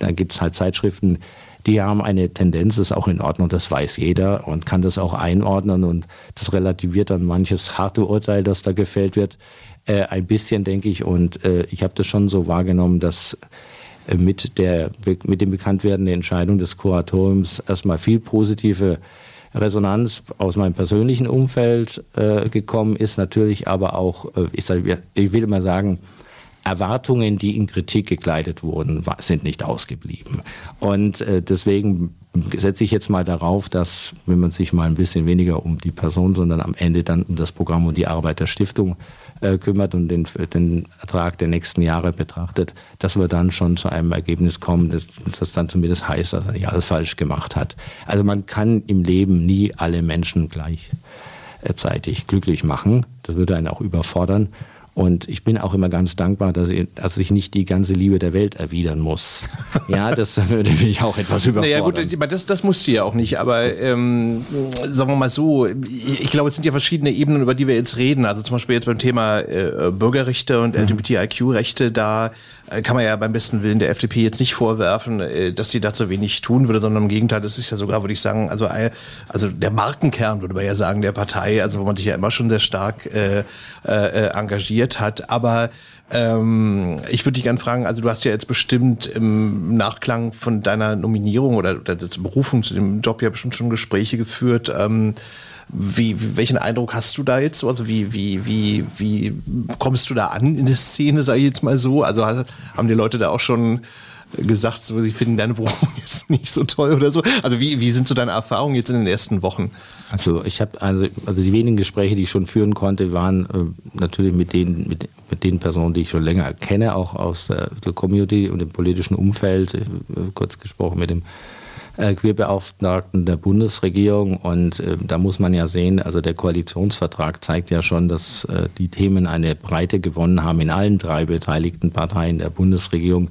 da gibt es halt Zeitschriften, die haben eine Tendenz, das ist auch in Ordnung, das weiß jeder und kann das auch einordnen und das relativiert dann manches harte Urteil, das da gefällt wird, äh, ein bisschen, denke ich. Und äh, ich habe das schon so wahrgenommen, dass mit, der, mit dem Bekanntwerden der Entscheidung des Kuratoriums erstmal viel positive Resonanz aus meinem persönlichen Umfeld äh, gekommen ist, natürlich aber auch, äh, ich, sag, ich will mal sagen, Erwartungen, die in Kritik gekleidet wurden, sind nicht ausgeblieben. Und äh, deswegen setze ich jetzt mal darauf, dass, wenn man sich mal ein bisschen weniger um die Person, sondern am Ende dann um das Programm und die Arbeit der Stiftung äh, kümmert und den, den Ertrag der nächsten Jahre betrachtet, dass wir dann schon zu einem Ergebnis kommen, das, das dann zumindest heißt, dass er nicht alles falsch gemacht hat. Also man kann im Leben nie alle Menschen gleichzeitig glücklich machen. Das würde einen auch überfordern. Und ich bin auch immer ganz dankbar, dass ich, dass ich nicht die ganze Liebe der Welt erwidern muss. Ja, das würde mich auch etwas überfordern. Naja gut, das, das musst du ja auch nicht, aber ähm, sagen wir mal so, ich glaube, es sind ja verschiedene Ebenen, über die wir jetzt reden. Also zum Beispiel jetzt beim Thema äh, Bürgerrechte und mhm. LGBTIQ-Rechte, da kann man ja beim besten Willen der FDP jetzt nicht vorwerfen, äh, dass sie da zu wenig tun würde, sondern im Gegenteil, das ist ja sogar, würde ich sagen, also, also der Markenkern, würde man ja sagen, der Partei, also wo man sich ja immer schon sehr stark äh, äh, engagiert hat. Aber ähm, ich würde dich gerne fragen, also du hast ja jetzt bestimmt im Nachklang von deiner Nominierung oder, oder der Berufung zu dem Job ja bestimmt schon Gespräche geführt. Ähm, wie, welchen Eindruck hast du da jetzt? Also wie, wie, wie, wie kommst du da an in der Szene, sage ich jetzt mal so? Also haben die Leute da auch schon gesagt, so, sie finden deine Berufung jetzt nicht so toll oder so. Also wie, wie sind so deine Erfahrungen jetzt in den ersten Wochen? Also ich habe also, also die wenigen Gespräche, die ich schon führen konnte, waren äh, natürlich mit den, mit, mit den Personen, die ich schon länger kenne, auch aus äh, der Community und dem politischen Umfeld. Äh, kurz gesprochen mit dem äh, Queerbeauftragten der Bundesregierung. Und äh, da muss man ja sehen, also der Koalitionsvertrag zeigt ja schon, dass äh, die Themen eine Breite gewonnen haben in allen drei beteiligten Parteien der Bundesregierung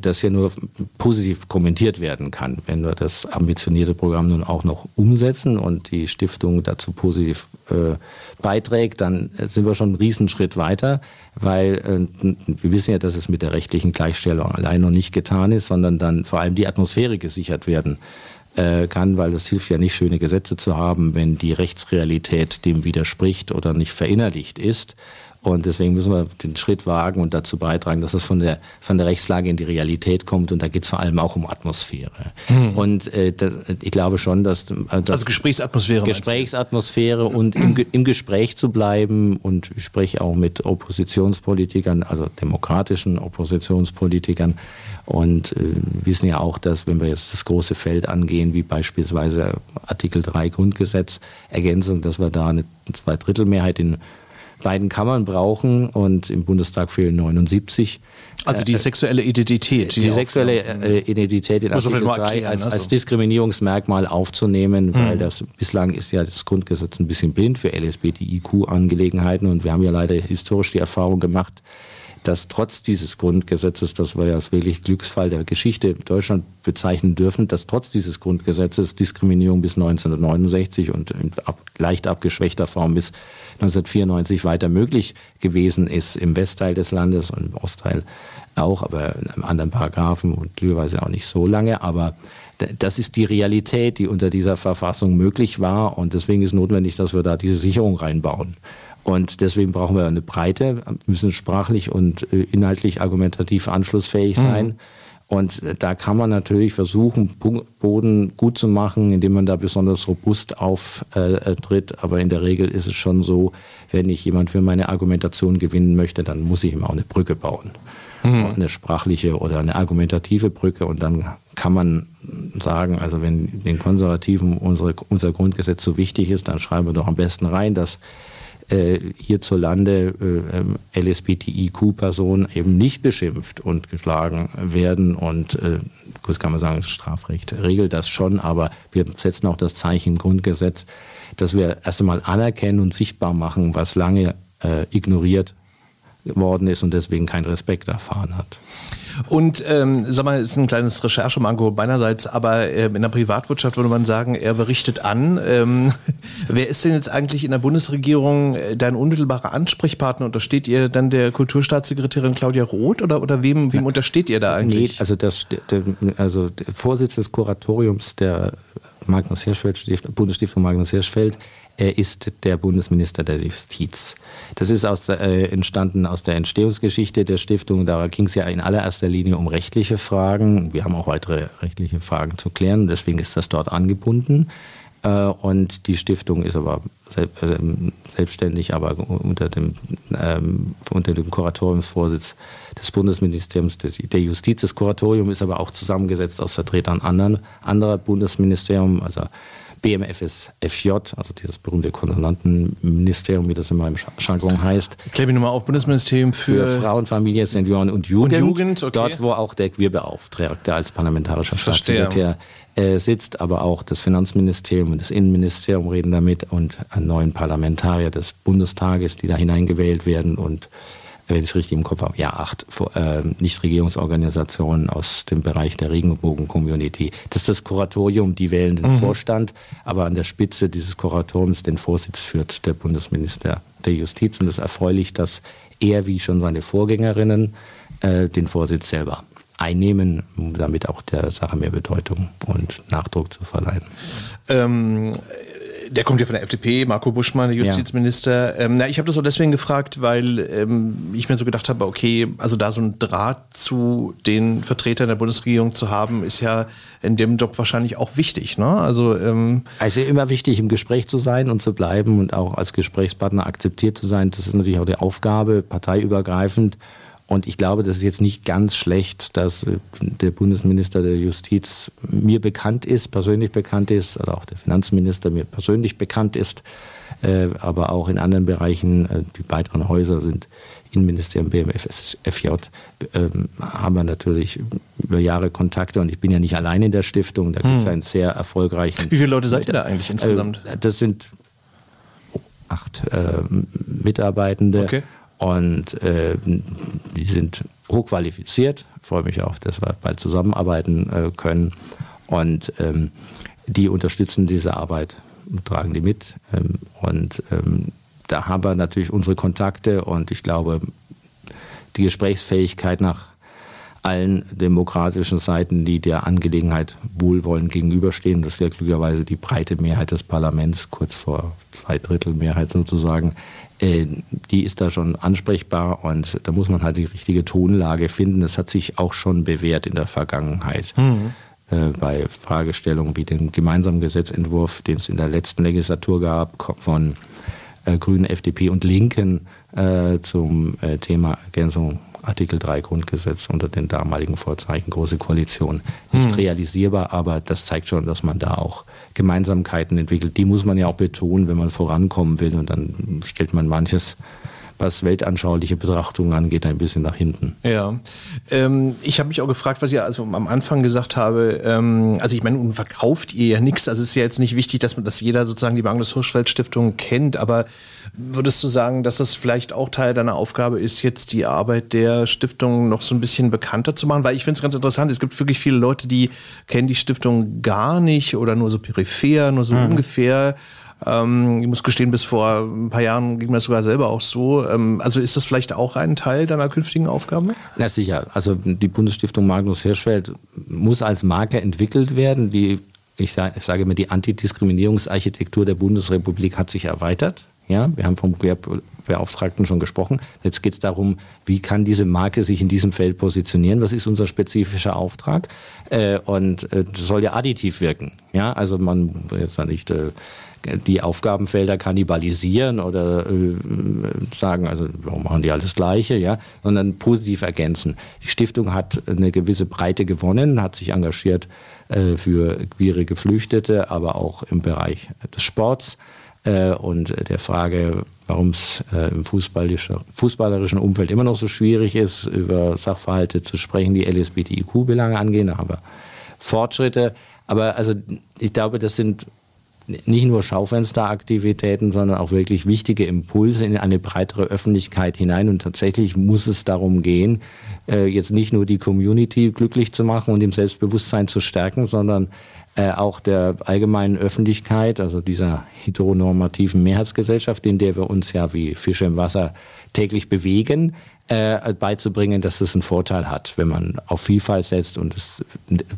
das ja nur positiv kommentiert werden kann. Wenn wir das ambitionierte Programm nun auch noch umsetzen und die Stiftung dazu positiv äh, beiträgt, dann sind wir schon einen Riesenschritt weiter, weil äh, wir wissen ja, dass es mit der rechtlichen Gleichstellung allein noch nicht getan ist, sondern dann vor allem die Atmosphäre gesichert werden äh, kann, weil es hilft ja nicht, schöne Gesetze zu haben, wenn die Rechtsrealität dem widerspricht oder nicht verinnerlicht ist. Und deswegen müssen wir den Schritt wagen und dazu beitragen, dass es von der, von der Rechtslage in die Realität kommt. Und da geht es vor allem auch um Atmosphäre. Mhm. Und äh, das, ich glaube schon, dass, äh, dass also Gesprächsatmosphäre. Gesprächsatmosphäre und im, im Gespräch zu bleiben. Und ich spreche auch mit Oppositionspolitikern, also demokratischen Oppositionspolitikern. Und äh, wissen ja auch, dass wenn wir jetzt das große Feld angehen, wie beispielsweise Artikel 3 Grundgesetz, Ergänzung, dass wir da eine Zweidrittelmehrheit in beiden Kammern brauchen und im Bundestag fehlen 79. Also die äh, sexuelle Identität. Die, die sexuelle äh, Identität in Artikel 3 erklären, als, als, Diskriminierungsmerkmal aufzunehmen, mhm. weil das bislang ist ja das Grundgesetz ein bisschen blind für LSBTIQ-Angelegenheiten und wir haben ja leider historisch die Erfahrung gemacht, dass trotz dieses Grundgesetzes, das wir ja als wirklich Glücksfall der Geschichte Deutschland bezeichnen dürfen, dass trotz dieses Grundgesetzes Diskriminierung bis 1969 und in ab, leicht abgeschwächter Form bis 1994 weiter möglich gewesen ist im Westteil des Landes und im Ostteil auch, aber in einem anderen Paragraphen und glücklicherweise auch nicht so lange, aber das ist die Realität, die unter dieser Verfassung möglich war und deswegen ist notwendig, dass wir da diese Sicherung reinbauen. Und deswegen brauchen wir eine Breite, müssen sprachlich und äh, inhaltlich argumentativ anschlussfähig mhm. sein. Mhm. Und äh, da kann man natürlich versuchen, Boden gut zu machen, indem man da besonders robust auftritt. Äh, Aber in der Regel ist es schon so, wenn ich jemand für meine Argumentation gewinnen möchte, dann muss ich ihm auch eine Brücke bauen. Mhm. Eine sprachliche oder eine argumentative Brücke. Und dann kann man sagen, also wenn den Konservativen unsere, unser Grundgesetz so wichtig ist, dann schreiben wir doch am besten rein, dass äh, hierzulande äh, ähm, LSBTIQ-Personen eben nicht beschimpft und geschlagen werden. Und äh, kurz kann man sagen, das Strafrecht regelt das schon, aber wir setzen auch das Zeichen im Grundgesetz, dass wir erst einmal anerkennen und sichtbar machen, was lange äh, ignoriert worden ist und deswegen keinen Respekt erfahren hat. Und ähm, sag mal, ist ein kleines Recherchemanko meinerseits, aber ähm, in der Privatwirtschaft würde man sagen, er berichtet an. Ähm, wer ist denn jetzt eigentlich in der Bundesregierung äh, dein unmittelbarer Ansprechpartner? Untersteht ihr dann der Kulturstaatssekretärin Claudia Roth oder, oder wem, wem untersteht ihr da eigentlich? Nee, also, das, der, also der Vorsitz des Kuratoriums der Magnus Hirschfeld, Bundesstiftung Magnus Hirschfeld, er ist der Bundesminister der Justiz. Das ist aus, äh, entstanden aus der Entstehungsgeschichte der Stiftung. Da ging es ja in allererster Linie um rechtliche Fragen. Wir haben auch weitere rechtliche Fragen zu klären. Deswegen ist das dort angebunden. Äh, und die Stiftung ist aber äh, selbstständig, aber unter dem, ähm, unter dem Kuratoriumsvorsitz des Bundesministeriums des, der Justiz. Das Kuratorium ist aber auch zusammengesetzt aus Vertretern anderen, anderer Bundesministerium, also BMFSFJ, also dieses berühmte Konsonantenministerium, wie das immer im Jargon heißt. Klebe nochmal auf, Bundesministerium für, für Frauen, Familie, Senioren und Jugend. Und Jugend okay. Dort, wo auch der Queerbeauftragte als parlamentarischer Staatssekretär äh, sitzt, aber auch das Finanzministerium und das Innenministerium reden damit und einen neuen Parlamentarier des Bundestages, die da hineingewählt werden und wenn ich es richtig im Kopf habe, ja, acht äh, Nichtregierungsorganisationen aus dem Bereich der Regenbogen-Community. Das ist das Kuratorium, die wählen den mhm. Vorstand, aber an der Spitze dieses Kuratoriums den Vorsitz führt der Bundesminister der Justiz. Und es ist erfreulich, dass er, wie schon seine Vorgängerinnen, äh, den Vorsitz selber einnehmen, um damit auch der Sache mehr Bedeutung und Nachdruck zu verleihen. Ähm, der kommt ja von der FDP, Marco Buschmann, der Justizminister. Ja. Ähm, na, ich habe das auch deswegen gefragt, weil ähm, ich mir so gedacht habe, okay, also da so ein Draht zu den Vertretern der Bundesregierung zu haben, ist ja in dem Job wahrscheinlich auch wichtig. Ne? Also, ähm also immer wichtig, im Gespräch zu sein und zu bleiben und auch als Gesprächspartner akzeptiert zu sein. Das ist natürlich auch die Aufgabe, parteiübergreifend. Und ich glaube, das ist jetzt nicht ganz schlecht, dass äh, der Bundesminister der Justiz mir bekannt ist, persönlich bekannt ist, oder auch der Finanzminister mir persönlich bekannt ist, äh, aber auch in anderen Bereichen, äh, die weiteren Häuser sind Innenministerium, BMF, FJ, ähm, haben wir natürlich über Jahre Kontakte und ich bin ja nicht allein in der Stiftung, da gibt es hm. einen sehr erfolgreichen... Wie viele Leute seid ihr da eigentlich insgesamt? das sind acht Mitarbeitende. Okay. Und äh, die sind hochqualifiziert. Ich freue mich auch, dass wir bald zusammenarbeiten äh, können. Und ähm, die unterstützen diese Arbeit, tragen die mit. Ähm, und ähm, da haben wir natürlich unsere Kontakte und ich glaube, die Gesprächsfähigkeit nach allen demokratischen Seiten, die der Angelegenheit wohlwollend gegenüberstehen. Das ist ja glücklicherweise die breite Mehrheit des Parlaments, kurz vor zwei Drittel Mehrheit sozusagen, die ist da schon ansprechbar und da muss man halt die richtige Tonlage finden. Das hat sich auch schon bewährt in der Vergangenheit. Mhm. Äh, bei Fragestellungen wie dem gemeinsamen Gesetzentwurf, den es in der letzten Legislatur gab, von äh, Grünen, FDP und Linken äh, zum äh, Thema Ergänzung Artikel 3 Grundgesetz unter den damaligen Vorzeichen Große Koalition. Nicht mhm. realisierbar, aber das zeigt schon, dass man da auch Gemeinsamkeiten entwickelt. Die muss man ja auch betonen, wenn man vorankommen will. Und dann stellt man manches was weltanschauliche Betrachtungen angeht, ein bisschen nach hinten. Ja, ähm, ich habe mich auch gefragt, was ich also am Anfang gesagt habe. Ähm, also ich meine, nun verkauft ihr ja nichts. Also es ist ja jetzt nicht wichtig, dass man, dass jeder sozusagen die Magnus Hirschfeld Stiftung kennt. Aber würdest du sagen, dass das vielleicht auch Teil deiner Aufgabe ist, jetzt die Arbeit der Stiftung noch so ein bisschen bekannter zu machen? Weil ich finde es ganz interessant. Es gibt wirklich viele Leute, die kennen die Stiftung gar nicht oder nur so peripher, nur so mhm. ungefähr. Ähm, ich muss gestehen, bis vor ein paar Jahren ging mir das sogar selber auch so. Ähm, also ist das vielleicht auch ein Teil deiner künftigen Aufgaben? Na sicher. Also die Bundesstiftung Magnus Hirschfeld muss als Marke entwickelt werden. Die, ich sage, ich sage immer, die Antidiskriminierungsarchitektur der Bundesrepublik hat sich erweitert. Ja, wir haben vom Beauftragten schon gesprochen. Jetzt geht es darum, wie kann diese Marke sich in diesem Feld positionieren? Was ist unser spezifischer Auftrag? Äh, und äh, das soll ja additiv wirken. Ja, also man jetzt nicht äh, die Aufgabenfelder kannibalisieren oder äh, sagen, also warum machen die alles Gleiche, ja, sondern positiv ergänzen. Die Stiftung hat eine gewisse Breite gewonnen, hat sich engagiert äh, für queere Geflüchtete, aber auch im Bereich des Sports äh, und der Frage, warum es äh, im fußballerischen Umfeld immer noch so schwierig ist, über Sachverhalte zu sprechen, die LSBTIQ-Belange angehen. Wir Fortschritte. Aber also ich glaube, das sind nicht nur Schaufensteraktivitäten, sondern auch wirklich wichtige Impulse in eine breitere Öffentlichkeit hinein. Und tatsächlich muss es darum gehen, äh, jetzt nicht nur die Community glücklich zu machen und im Selbstbewusstsein zu stärken, sondern äh, auch der allgemeinen Öffentlichkeit, also dieser heteronormativen Mehrheitsgesellschaft, in der wir uns ja wie Fische im Wasser täglich bewegen, äh, beizubringen, dass das einen Vorteil hat, wenn man auf Vielfalt setzt und es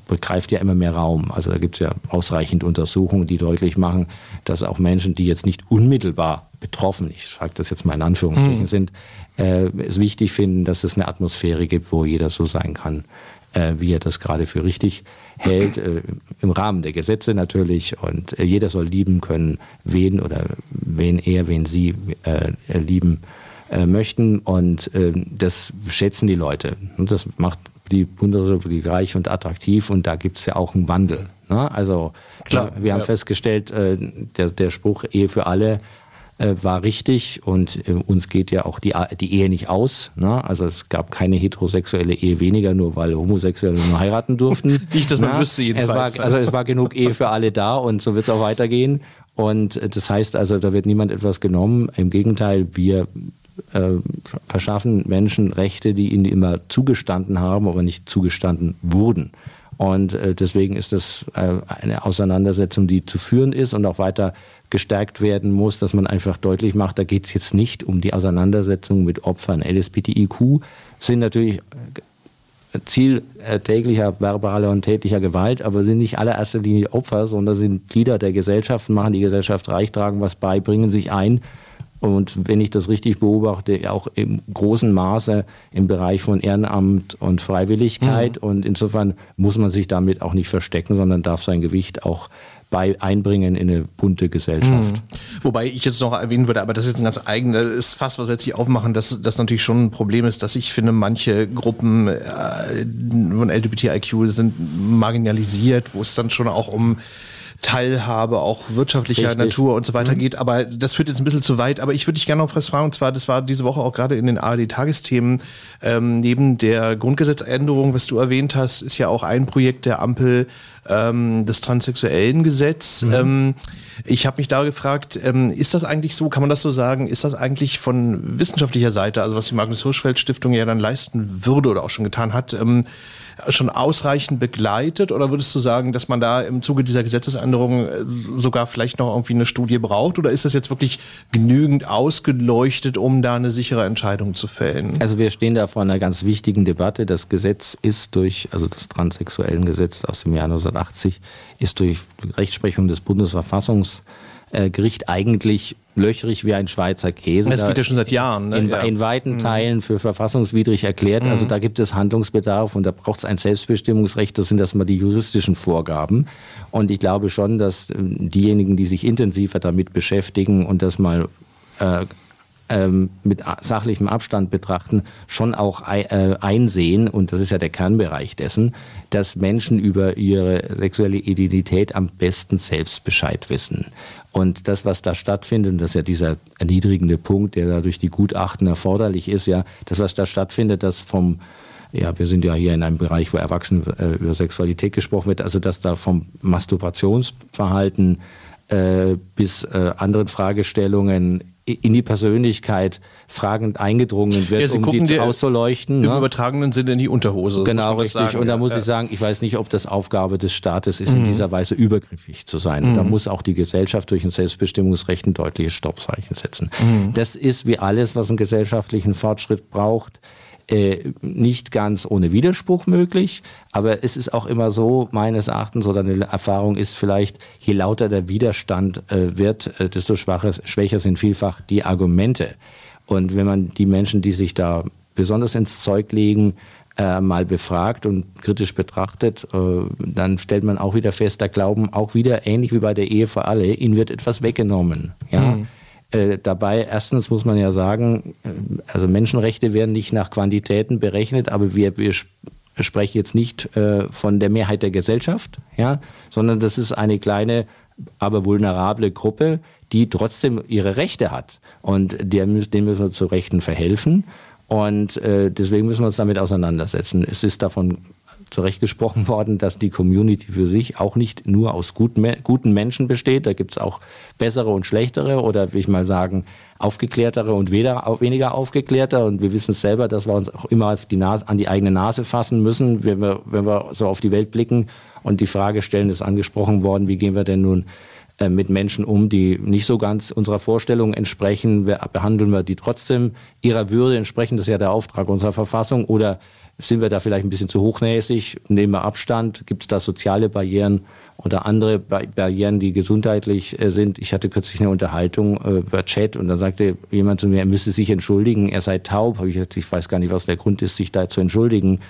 begreift ja immer mehr Raum. Also da gibt es ja ausreichend Untersuchungen, die deutlich machen, dass auch Menschen, die jetzt nicht unmittelbar betroffen, ich sage das jetzt mal in Anführungsstrichen, mhm. sind, äh, es wichtig finden, dass es eine Atmosphäre gibt, wo jeder so sein kann, äh, wie er das gerade für richtig hält, äh, im Rahmen der Gesetze natürlich. Und äh, jeder soll lieben können, wen oder wen er, wen sie äh, lieben äh, möchten. Und äh, das schätzen die Leute. Und das macht die Bundesrepublik reich und attraktiv und da gibt es ja auch einen Wandel. Ne? Also Klar, wir haben ja. festgestellt, äh, der, der Spruch Ehe für alle äh, war richtig und äh, uns geht ja auch die, die Ehe nicht aus. Ne? Also es gab keine heterosexuelle Ehe weniger, nur weil Homosexuelle nur heiraten durften. nicht, dass man Na? wüsste jedenfalls. Es war, also es war genug Ehe für alle da und so wird es auch weitergehen. Und äh, das heißt also, da wird niemand etwas genommen. Im Gegenteil, wir äh, verschaffen Menschen Rechte, die ihnen immer zugestanden haben, aber nicht zugestanden wurden. Und äh, deswegen ist das äh, eine Auseinandersetzung, die zu führen ist und auch weiter gestärkt werden muss, dass man einfach deutlich macht, da geht es jetzt nicht um die Auseinandersetzung mit Opfern. LSBTIQ sind natürlich äh, Ziel äh, täglicher verbaler und tätlicher Gewalt, aber sind nicht allererster Linie Opfer, sondern sind Glieder der Gesellschaft, machen die Gesellschaft reich, tragen was bei, bringen sich ein. Und wenn ich das richtig beobachte, auch im großen Maße im Bereich von Ehrenamt und Freiwilligkeit. Mhm. Und insofern muss man sich damit auch nicht verstecken, sondern darf sein Gewicht auch bei einbringen in eine bunte Gesellschaft. Mhm. Wobei ich jetzt noch erwähnen würde, aber das ist jetzt ein ganz eigenes Fass, was wir jetzt hier aufmachen, dass das natürlich schon ein Problem ist, dass ich finde, manche Gruppen äh, von LGBTIQ sind marginalisiert, wo es dann schon auch um Teilhabe, auch wirtschaftlicher Richtig. Natur und so weiter mhm. geht. Aber das führt jetzt ein bisschen zu weit. Aber ich würde dich gerne noch was fragen. Und zwar, das war diese Woche auch gerade in den ARD-Tagesthemen. Ähm, neben der Grundgesetzänderung, was du erwähnt hast, ist ja auch ein Projekt der Ampel ähm, das transsexuellen Gesetz. Mhm. Ähm, ich habe mich da gefragt, ähm, ist das eigentlich so, kann man das so sagen, ist das eigentlich von wissenschaftlicher Seite, also was die Magnus Hirschfeld Stiftung ja dann leisten würde oder auch schon getan hat, ähm, schon ausreichend begleitet? Oder würdest du sagen, dass man da im Zuge dieser Gesetzesänderung äh, sogar vielleicht noch irgendwie eine Studie braucht? Oder ist das jetzt wirklich genügend ausgeleuchtet, um da eine sichere Entscheidung zu fällen? Also wir stehen da vor einer ganz wichtigen Debatte. Das Gesetz ist durch, also das transsexuellen Gesetz aus dem Jahr 1980, ist durch Rechtsprechung des Bundesverfassungsgerichts eigentlich löchrig wie ein Schweizer Käse. Das geht ja schon seit Jahren. Ne? In, ja. in, weiten mhm. Teilen für verfassungswidrig erklärt. Also mhm. Also da gibt es Handlungsbedarf und da braucht es ein Selbstbestimmungsrecht. Das sind erstmal die juristischen Vorgaben. Und ich glaube schon, dass ähm, diejenigen, die sich intensiver damit beschäftigen und das mal äh, ähm, mit sachlichem Abstand betrachten, schon auch äh, einsehen, und das ist ja der Kernbereich dessen, dass Menschen über ihre sexuelle Identität am besten selbst Bescheid wissen. Und das, was da stattfindet, und das ist ja dieser erniedrigende Punkt, der da durch die Gutachten erforderlich ist, ja, das, was da stattfindet, das vom ja, wir sind ja hier in einem Bereich, wo Erwachsene äh, über Sexualität gesprochen wird, also dass da vom Masturbationsverhalten äh, bis äh, anderen Fragestellungen in die Persönlichkeit fragend eingedrungen wird, ja, um die auszuleuchten. Im ne? übertragenen Sinne in die Unterhose. Genau, richtig. Sagen. Und da muss ja. ich sagen, ich weiß nicht, ob das Aufgabe des Staates ist, mhm. in dieser Weise übergriffig zu sein. Mhm. Da muss auch die Gesellschaft durch ein Selbstbestimmungsrecht ein deutliches Stoppzeichen setzen. Mhm. Das ist wie alles, was einen gesellschaftlichen Fortschritt braucht, äh, nicht ganz ohne Widerspruch möglich, aber es ist auch immer so, meines Erachtens, oder eine Erfahrung ist vielleicht, je lauter der Widerstand äh, wird, äh, desto schwacher, schwächer sind vielfach die Argumente. Und wenn man die Menschen, die sich da besonders ins Zeug legen, äh, mal befragt und kritisch betrachtet, äh, dann stellt man auch wieder fest, da glauben auch wieder, ähnlich wie bei der Ehe für alle, ihnen wird etwas weggenommen. Ja? Mhm. Äh, dabei, erstens muss man ja sagen, äh, also Menschenrechte werden nicht nach Quantitäten berechnet, aber wir, wir sprechen jetzt nicht äh, von der Mehrheit der Gesellschaft, ja, sondern das ist eine kleine, aber vulnerable Gruppe, die trotzdem ihre Rechte hat. Und der, dem müssen wir zu Rechten verhelfen. Und äh, deswegen müssen wir uns damit auseinandersetzen. Es ist davon zurechtgesprochen worden, dass die Community für sich auch nicht nur aus guten, guten Menschen besteht. Da gibt es auch bessere und schlechtere oder will ich mal sagen, aufgeklärtere und weniger aufgeklärter. Und wir wissen es selber, dass wir uns auch immer die Nase, an die eigene Nase fassen müssen, wenn wir, wenn wir so auf die Welt blicken und die Frage stellen, ist angesprochen worden, wie gehen wir denn nun äh, mit Menschen um, die nicht so ganz unserer Vorstellung entsprechen? Behandeln wir die trotzdem ihrer Würde entsprechend? Das ist ja der Auftrag unserer Verfassung. Oder sind wir da vielleicht ein bisschen zu hochnäsig? Nehmen wir Abstand? Gibt es da soziale Barrieren oder andere Barrieren, die gesundheitlich äh, sind? Ich hatte kürzlich eine Unterhaltung äh, über Chat und dann sagte jemand zu mir, er müsse sich entschuldigen, er sei taub. Ich weiß gar nicht, was der Grund ist, sich da zu entschuldigen.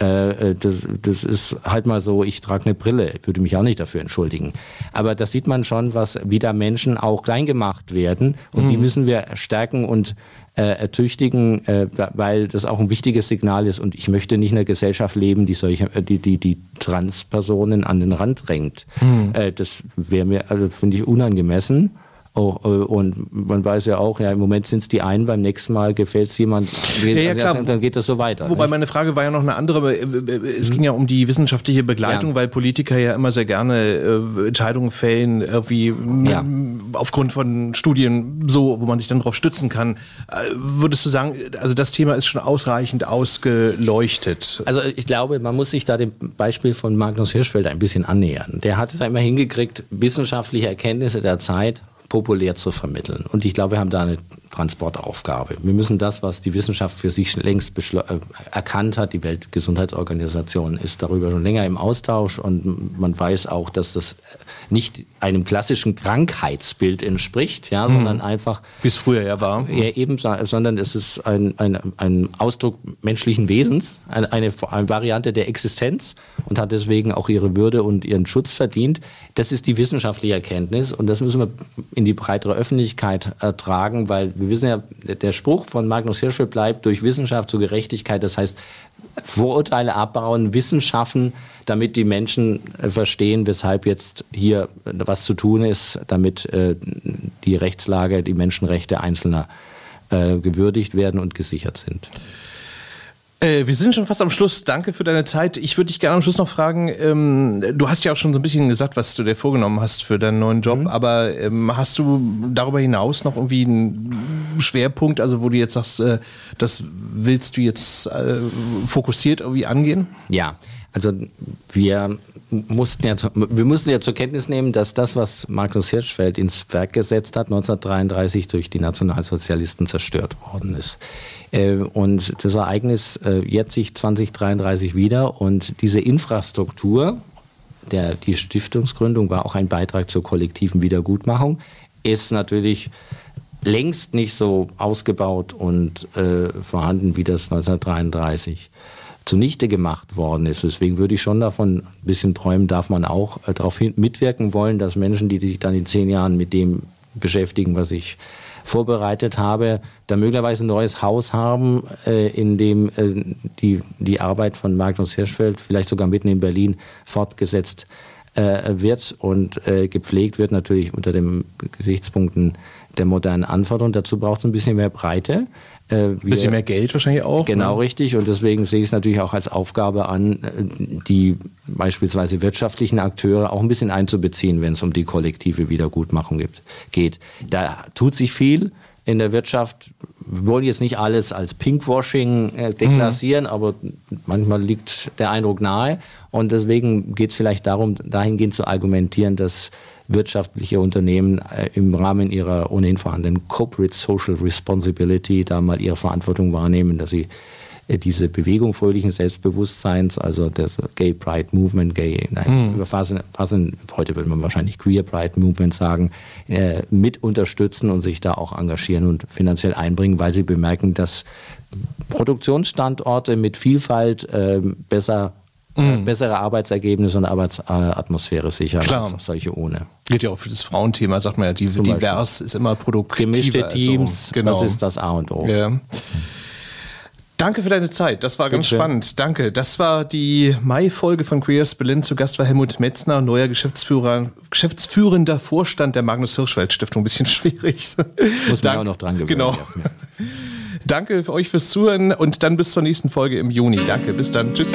Äh, das, das ist halt mal so, ich trage eine Brille, würde mich auch nicht dafür entschuldigen. Aber da sieht man schon, was wieder Menschen auch klein gemacht werden und mhm. die müssen wir stärken und äh, ertüchtigen, äh, weil das auch ein wichtiges Signal ist. Und ich möchte nicht in einer Gesellschaft leben, die solche, die, die, die Transpersonen an den Rand drängt. Mhm. Äh, das wäre mir, also finde ich unangemessen. Oh, äh, und man weiß ja auch, ja, im Moment sind es die einen, beim nächsten Mal gefällt es jemand, ja, ja, klar. dann geht das so weiter. Wobei nicht? meine Frage war ja noch eine andere. Äh, äh, es hm. ging ja um die wissenschaftliche Begleitung, ja. weil Politiker ja immer sehr gerne äh, Entscheidungen fällen, irgendwie ja. aufgrund von Studien, so, wo man sich dann darauf stützen kann. Würdest du sagen, also das Thema ist schon ausreichend ausgeleuchtet? Also ich glaube, man muss sich da dem Beispiel von Magnus Hirschfeld ein bisschen annähern. Der hat es ja immer hingekriegt, wissenschaftliche Erkenntnisse der Zeit populär zu vermitteln. Und ich glaube, wir haben da eine Transportaufgabe. Wir müssen das, was die Wissenschaft für sich längst äh, erkannt hat, die Weltgesundheitsorganisation ist darüber schon länger im Austausch und man weiß auch, dass das nicht einem klassischen Krankheitsbild entspricht, ja, mhm. sondern einfach wie es früher ja war, ja, eben, sondern es ist ein, ein, ein Ausdruck menschlichen Wesens, eine, eine, eine Variante der Existenz und hat deswegen auch ihre Würde und ihren Schutz verdient. Das ist die wissenschaftliche Erkenntnis und das müssen wir in die breitere Öffentlichkeit ertragen, weil wir wissen ja, der Spruch von Magnus Hirschfeld bleibt durch Wissenschaft zur Gerechtigkeit. Das heißt, Vorurteile abbauen, Wissen schaffen, damit die Menschen äh, verstehen, weshalb jetzt hier was zu tun ist, damit äh, die Rechtslage, die Menschenrechte Einzelner äh, gewürdigt werden und gesichert sind. Äh, wir sind schon fast am Schluss. Danke für deine Zeit. Ich würde dich gerne am Schluss noch fragen, ähm, du hast ja auch schon so ein bisschen gesagt, was du dir vorgenommen hast für deinen neuen Job, mhm. aber ähm, hast du darüber hinaus noch irgendwie einen Schwerpunkt, also wo du jetzt sagst, äh, das willst du jetzt äh, fokussiert irgendwie angehen? Ja, also wir mussten ja, wir mussten ja zur Kenntnis nehmen, dass das, was Magnus Hirschfeld ins Werk gesetzt hat, 1933 durch die Nationalsozialisten zerstört worden ist. Äh, und das Ereignis äh, jetzt sich 2033 wieder und diese Infrastruktur, der, die Stiftungsgründung war auch ein Beitrag zur kollektiven Wiedergutmachung, ist natürlich längst nicht so ausgebaut und äh, vorhanden, wie das 1933 zunichte gemacht worden ist. Deswegen würde ich schon davon ein bisschen träumen, darf man auch äh, darauf mitwirken wollen, dass Menschen, die sich dann in zehn Jahren mit dem beschäftigen, was ich vorbereitet habe, da möglicherweise ein neues Haus haben, äh, in dem äh, die, die Arbeit von Magnus Hirschfeld vielleicht sogar mitten in Berlin fortgesetzt äh, wird und äh, gepflegt wird, natürlich unter den Gesichtspunkten der modernen Anforderungen. Dazu braucht es ein bisschen mehr Breite. Äh, bisschen mehr Geld wahrscheinlich auch. Genau, ne? richtig. Und deswegen sehe ich es natürlich auch als Aufgabe an, äh, die beispielsweise wirtschaftlichen Akteure auch ein bisschen einzubeziehen, wenn es um die kollektive Wiedergutmachung gibt, geht. Da tut sich viel in der Wirtschaft. Wir wollen jetzt nicht alles als Pinkwashing äh, deklassieren, mhm. aber manchmal liegt der Eindruck nahe. Und deswegen geht es vielleicht darum, dahingehend zu argumentieren, dass wirtschaftliche Unternehmen äh, im Rahmen ihrer ohnehin vorhandenen Corporate Social Responsibility da mal ihre Verantwortung wahrnehmen, dass sie äh, diese Bewegung fröhlichen Selbstbewusstseins, also das Gay Pride Movement, Gay, nein, mhm. Fassen, Fassen, heute würde man wahrscheinlich Queer Pride Movement sagen, äh, mit unterstützen und sich da auch engagieren und finanziell einbringen, weil sie bemerken, dass Produktionsstandorte mit Vielfalt äh, besser mhm. bessere Arbeitsergebnisse und Arbeitsatmosphäre sichern Klar. als solche ohne. Geht ja auch für das Frauenthema, sagt man ja, die, divers ist immer produktiver. Gemischte also, Teams, also, genau. das ist das A und O. Ja. Danke für deine Zeit. Das war ganz Bitte. spannend. Danke. Das war die Mai-Folge von Queers Berlin. Zu Gast war Helmut Metzner, neuer Geschäftsführer, geschäftsführender Vorstand der Magnus Hirschfeld Stiftung. Ein bisschen schwierig. Muss man auch noch dran gewöhnen. Genau. Danke für euch fürs Zuhören und dann bis zur nächsten Folge im Juni. Danke. Bis dann. Tschüss.